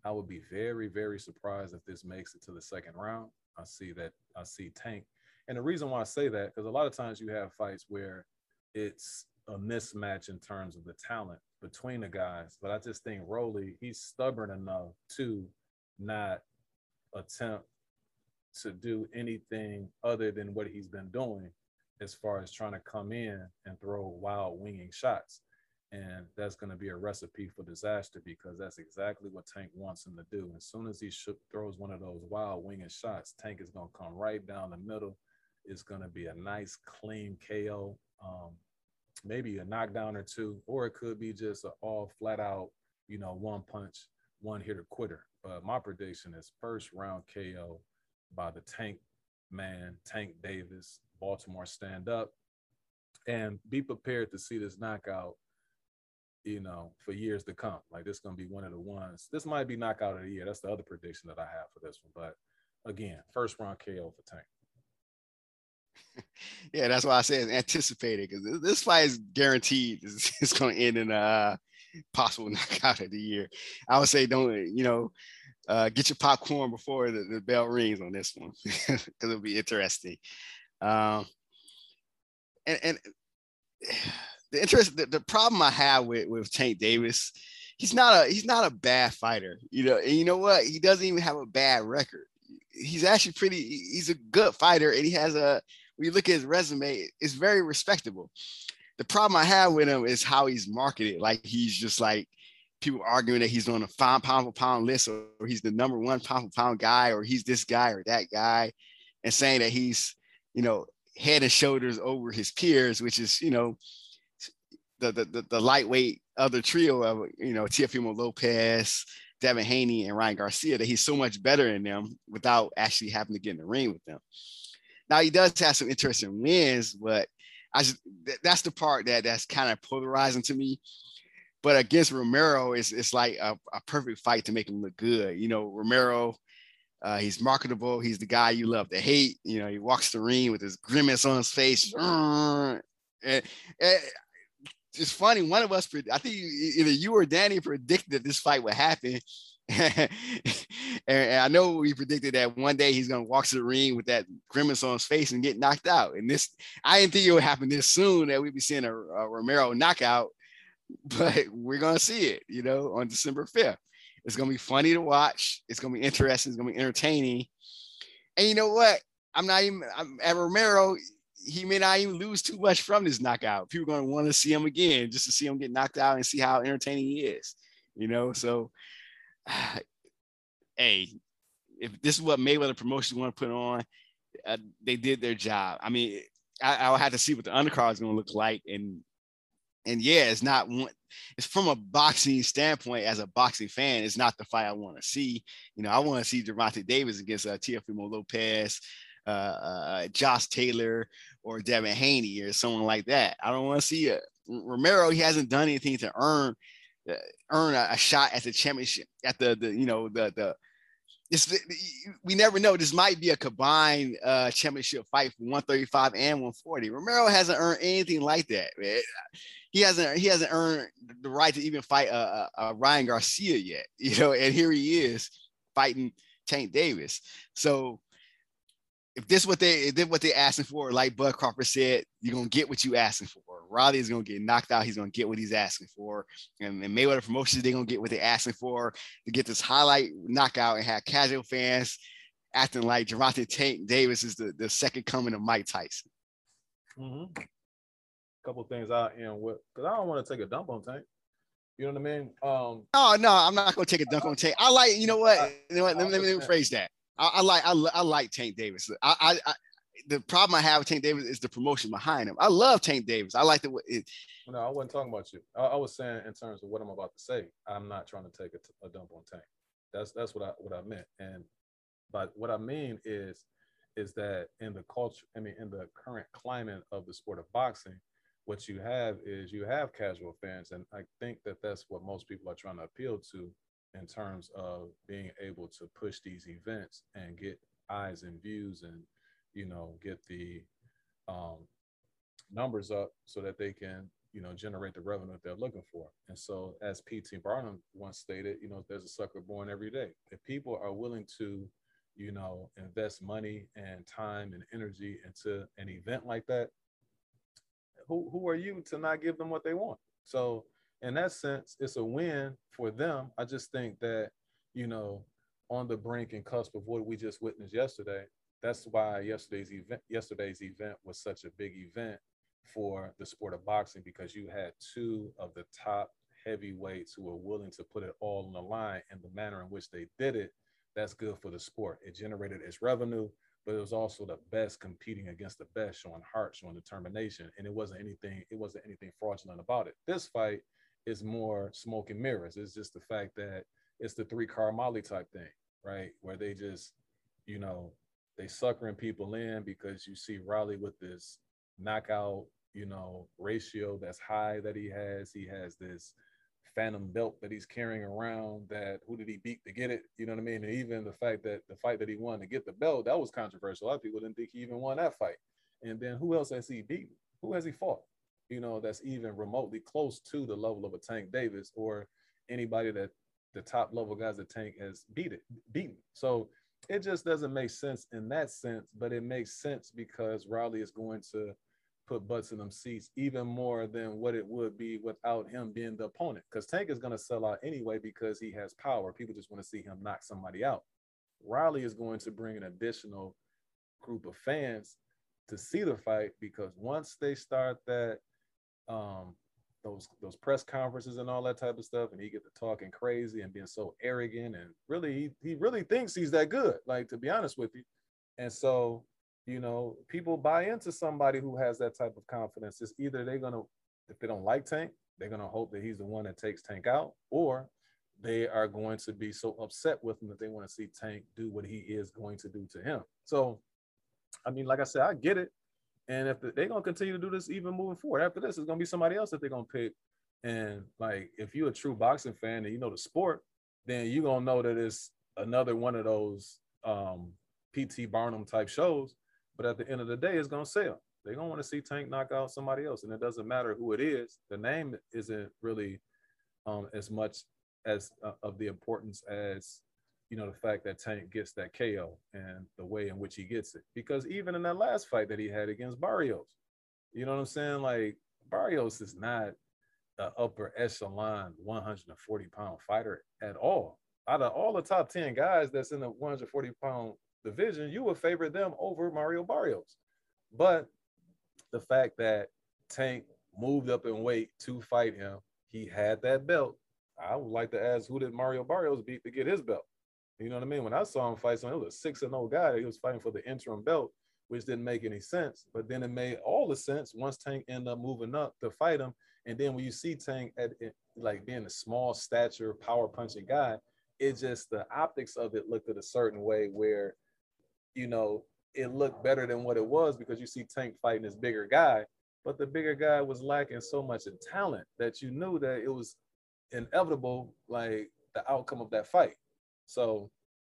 I would be very, very surprised if this makes it to the second round. I see that I see Tank. And the reason why I say that, because a lot of times you have fights where it's a mismatch in terms of the talent between the guys. But I just think Rolly, he's stubborn enough to not attempt to do anything other than what he's been doing as far as trying to come in and throw wild winging shots. And that's going to be a recipe for disaster because that's exactly what Tank wants him to do. As soon as he sh- throws one of those wild winging shots, Tank is going to come right down the middle. It's going to be a nice, clean KO. Um, maybe a knockdown or two, or it could be just an all flat out, you know, one punch, one hitter quitter. But my prediction is first round KO by the tank man, Tank Davis, Baltimore stand up, and be prepared to see this knockout you know, for years to come. Like this gonna be one of the ones. This might be knockout of the year. That's the other prediction that I have for this one. But again, first round KO for Tank. yeah, that's why I said anticipated because this fight is guaranteed. It's, it's going to end in a possible knockout of the year. I would say don't you know uh, get your popcorn before the, the bell rings on this one because it'll be interesting. Um, and, and the interest, the, the problem I have with with Tank Davis, he's not a he's not a bad fighter, you know. And you know what? He doesn't even have a bad record. He's actually pretty. He's a good fighter, and he has a. When you look at his resume, it's very respectable. The problem I have with him is how he's marketed. Like he's just like people arguing that he's on a pound for pound list, or he's the number one pound for pound guy, or he's this guy or that guy, and saying that he's you know head and shoulders over his peers, which is you know the the, the, lightweight other trio of you know Teofimo Lopez, Devin Haney, and Ryan Garcia that he's so much better in them without actually having to get in the ring with them. Now he does have some interesting wins, but I just that's the part that that's kind of polarizing to me. But against Romero, it's it's like a, a perfect fight to make him look good. You know, Romero, uh, he's marketable. He's the guy you love to hate. You know, he walks the ring with his grimace on his face. And, and it's funny. One of us, I think either you or Danny predicted that this fight would happen. and, and, I know we predicted that one day he's gonna walk to the ring with that grimace on his face and get knocked out. And this, I didn't think it would happen this soon that we'd be seeing a, a Romero knockout, but we're gonna see it, you know, on December 5th. It's gonna be funny to watch. It's gonna be interesting. It's gonna be entertaining. And you know what? I'm not even I'm, at Romero he may not even lose too much from this knockout. People are to want to see him again just to see him get knocked out and see how entertaining he is. You know, so hey, if this is what Mayweather Promotions want to put on, uh, they did their job. I mean, I, I'll have to see what the undercard is going to look like, and and yeah, it's not one. It's from a boxing standpoint. As a boxing fan, it's not the fight I want to see. You know, I want to see Gervonta Davis against uh, Teofimo Lopez uh, uh, Josh Taylor or Devin Haney or someone like that. I don't want to see it. Romero, he hasn't done anything to earn uh, earn a, a, shot at the championship at the the you know the the this we never know. This might be a combined uh, championship fight for 135 and 140. Romero hasn't earned anything like that. Man. He hasn't he hasn't earned the right to even fight a uh, Ryan Garcia yet. You know, and here he is fighting Tank Davis. So if this what they if this what they're asking for, like Bud Crawford said, you're gonna get what you asking for. Riley is gonna get knocked out. He's gonna get what he's asking for, and, and Mayweather Promotions they're gonna get what they're asking for to get this highlight knockout and have casual fans acting like Gervonta Tank Davis is the, the second coming of Mike Tyson. Mm-hmm. Couple things I am with because I don't want to take a dump on Tank. You know what I mean? Um, oh no, I'm not gonna take a dunk on Tank. I like you know what? I, you know what? Let, me, let me rephrase that. I, I like I, I, like Tank Davis. I, I, I, the problem I have with Tank Davis is the promotion behind him. I love Tank Davis. I like the way. It, no, I wasn't talking about you. I, I, was saying in terms of what I'm about to say. I'm not trying to take a, a dump on Tank. That's that's what I what I meant. And but what I mean is is that in the culture, I mean, in the current climate of the sport of boxing, what you have is you have casual fans, and I think that that's what most people are trying to appeal to in terms of being able to push these events and get eyes and views and you know get the um, numbers up so that they can you know generate the revenue that they're looking for. And so as pt barnum once stated you know there's a sucker born every day. If people are willing to you know invest money and time and energy into an event like that who, who are you to not give them what they want? So in that sense, it's a win for them. I just think that, you know, on the brink and cusp of what we just witnessed yesterday, that's why yesterday's event yesterday's event was such a big event for the sport of boxing because you had two of the top heavyweights who were willing to put it all on the line and the manner in which they did it that's good for the sport it generated its revenue but it was also the best competing against the best showing heart showing determination and it wasn't anything it wasn't anything fraudulent about it this fight is more smoke and mirrors. It's just the fact that it's the three card monte type thing, right? Where they just, you know, they suckering people in because you see Riley with this knockout, you know, ratio that's high that he has. He has this phantom belt that he's carrying around that who did he beat to get it? You know what I mean? And even the fact that the fight that he won to get the belt, that was controversial. A lot of people didn't think he even won that fight. And then who else has he beaten? Who has he fought? You know, that's even remotely close to the level of a Tank Davis or anybody that the top level guys that Tank has beat it, beaten. So it just doesn't make sense in that sense, but it makes sense because Riley is going to put butts in them seats even more than what it would be without him being the opponent. Because Tank is going to sell out anyway because he has power. People just want to see him knock somebody out. Riley is going to bring an additional group of fans to see the fight because once they start that um those those press conferences and all that type of stuff and he get to talking crazy and being so arrogant and really he, he really thinks he's that good like to be honest with you. And so you know people buy into somebody who has that type of confidence. It's either they're gonna if they don't like tank they're gonna hope that he's the one that takes tank out or they are going to be so upset with him that they want to see tank do what he is going to do to him. So i mean like i said i get it and if they're gonna continue to do this even moving forward, after this, it's gonna be somebody else that they're gonna pick. And like if you're a true boxing fan and you know the sport, then you're gonna know that it's another one of those um, PT Barnum type shows. But at the end of the day, it's gonna sell. They're gonna want to see Tank knock out somebody else, and it doesn't matter who it is. The name isn't really um, as much as uh, of the importance as you know, the fact that Tank gets that KO and the way in which he gets it. Because even in that last fight that he had against Barrios, you know what I'm saying? Like Barrios is not the upper echelon 140 pound fighter at all. Out of all the top 10 guys that's in the 140 pound division, you would favor them over Mario Barrios. But the fact that Tank moved up in weight to fight him, he had that belt. I would like to ask who did Mario Barrios beat to get his belt? You know what I mean? When I saw him fight someone, it was a six and 0 guy. He was fighting for the interim belt, which didn't make any sense. But then it made all the sense once Tank ended up moving up to fight him. And then when you see Tank at like being a small stature, power punching guy, it just the optics of it looked at a certain way where, you know, it looked better than what it was because you see Tank fighting this bigger guy, but the bigger guy was lacking so much in talent that you knew that it was inevitable, like the outcome of that fight. So,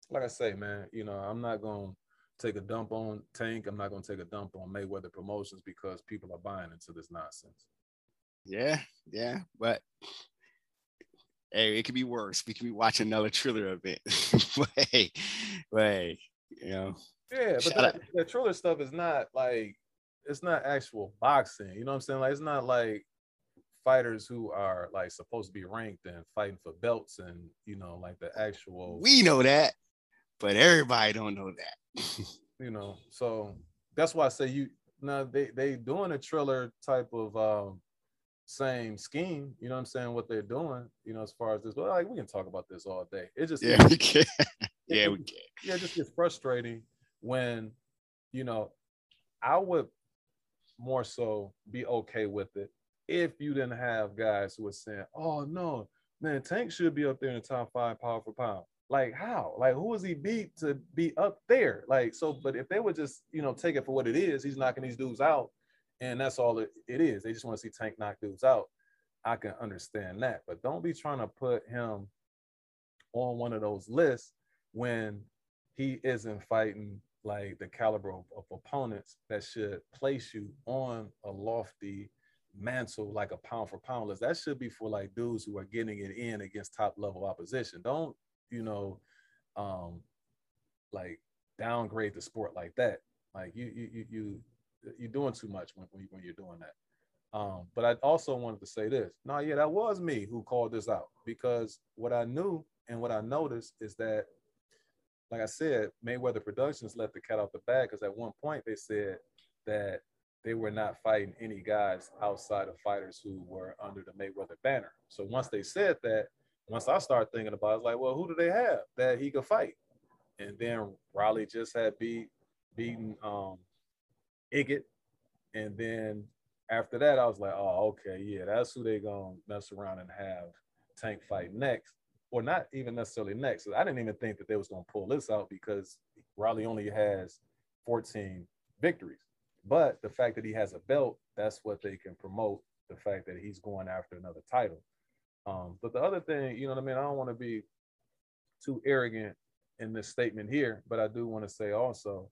like I say, man, you know, I'm not gonna take a dump on Tank. I'm not gonna take a dump on Mayweather Promotions because people are buying into this nonsense. Yeah, yeah, but hey, it could be worse. We could be watching another Triller event. wait, wait, you know. Yeah, but that, that Triller stuff is not like it's not actual boxing. You know what I'm saying? Like it's not like fighters who are like supposed to be ranked and fighting for belts and you know like the actual we know that but everybody don't know that. You know so that's why i say you now they they doing a Triller type of um same scheme you know what i'm saying what they're doing you know as far as this but like we can talk about this all day. It just yeah we can. Yeah we can. Yeah it just gets frustrating when you know i would more so be okay with it if you didn't have guys who were saying, "Oh no, man, Tank should be up there in the top five pound for pound." Like how? Like who is he beat to be up there? Like so, but if they would just you know take it for what it is, he's knocking these dudes out, and that's all it, it is. They just want to see Tank knock dudes out. I can understand that, but don't be trying to put him on one of those lists when he isn't fighting like the caliber of, of opponents that should place you on a lofty mantle like a pound for pound list. That should be for like dudes who are getting it in against top level opposition. Don't, you know, um, like downgrade the sport like that. Like you, you, you, you you're doing too much when, when, when you're doing that. Um, but I also wanted to say this. No, yeah, that was me who called this out because what I knew and what I noticed is that, like I said, Mayweather Productions let the cat out the bag because at one point they said that they were not fighting any guys outside of fighters who were under the Mayweather banner. So once they said that, once I started thinking about it, I was like, well, who do they have that he could fight? And then Rolly just had beat beaten um Yigit. And then after that, I was like, oh, okay, yeah, that's who they gonna mess around and have Tank fight next. Or not even necessarily next. I didn't even think that they was gonna pull this out because Rolly only has 14 victories. But the fact that he has a belt, that's what they can promote. The fact that he's going after another title. Um, but the other thing, you know what I mean, I don't want to be too arrogant in this statement here, but I do want to say also,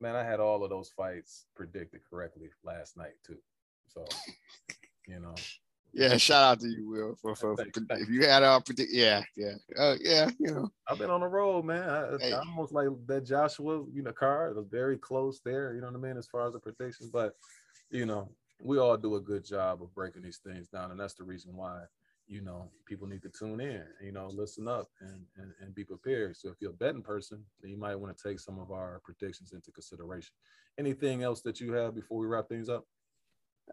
man, I had all of those fights predicted correctly last night too. So, you know. Yeah, shout out to you, Will, for, for, thanks, for thanks. if you had all predict. Yeah, yeah, uh, yeah. You know, I've been on the road, man. I, hey. I almost like that Joshua, you know, car. It was very close there. You know what I mean, as far as the predictions, but you know, we all do a good job of breaking these things down, and that's the reason why you know people need to tune in. You know, listen up and and, and be prepared. So if you're a betting person, then you might want to take some of our predictions into consideration. Anything else that you have before we wrap things up?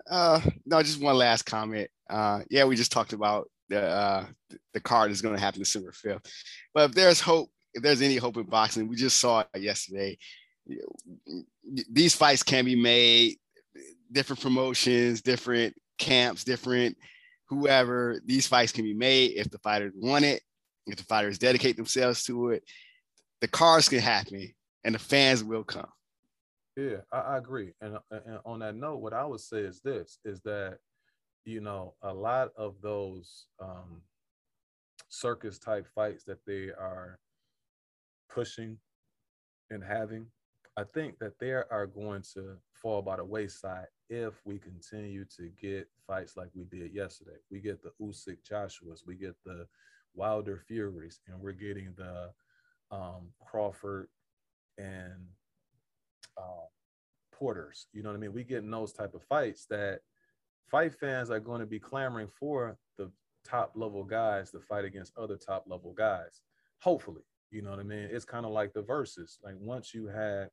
Uh, no, just one last comment. Uh, yeah, we just talked about the uh, the card is going to happen December fifth, but if there's hope, if there's any hope in boxing, we just saw it yesterday. These fights can be made. Different promotions, different camps, different whoever. These fights can be made if the fighters want it, if the fighters dedicate themselves to it. The cards can happen, and the fans will come. Yeah, I, I agree. And, and on that note, what I would say is this: is that you know a lot of those um, circus type fights that they are pushing and having, I think that they are going to fall by the wayside if we continue to get fights like we did yesterday. We get the Usyk Joshua's, we get the Wilder Furies, and we're getting the um, Crawford and uh, porters. You know what I mean? We get in those type of fights that fight fans are going to be clamoring for the top level guys to fight against other top level guys. Hopefully, you know what I mean? It's kind of like the verses. Like once you had,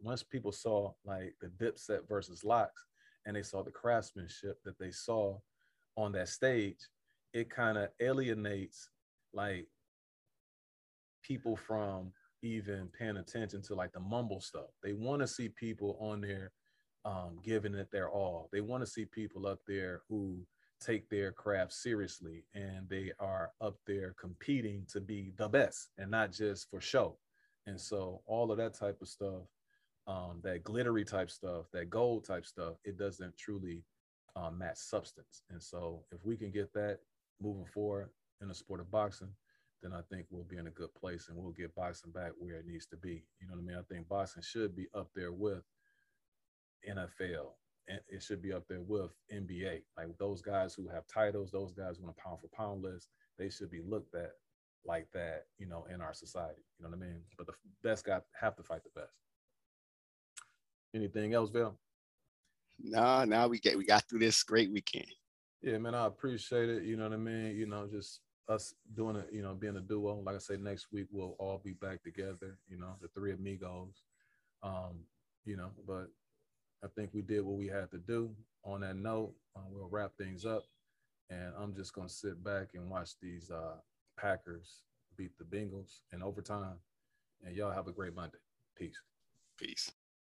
once people saw like the Dipset versus LOX, and they saw the craftsmanship that they saw on that stage, it kind of alienates like people from even paying attention to like the mumble stuff. They want to see people on there um, giving it their all. They want to see people up there who take their craft seriously and they are up there competing to be the best and not just for show. And so all of that type of stuff, um, that glittery type stuff, that gold type stuff, it doesn't truly um, match substance. And so if we can get that moving forward in the sport of boxing, then I think we'll be in a good place and we'll get boxing back where it needs to be. You know what I mean? I think boxing should be up there with NFL. And it should be up there with NBA. Like those guys who have titles, those guys who on a pound for pound list, they should be looked at like that, you know, in our society. You know what I mean? But the best guy have to fight the best. Anything else, Bill? No, now we get we got through this great weekend. Yeah, man, I appreciate it. You know what I mean? You know, just us doing it, you know, being a duo. Like I say, next week we'll all be back together. You know, the three amigos. Um, you know, but I think we did what we had to do. On that note, uh, we'll wrap things up, and I'm just gonna sit back and watch these uh, Packers beat the Bengals in overtime. And y'all have a great Monday. Peace. Peace.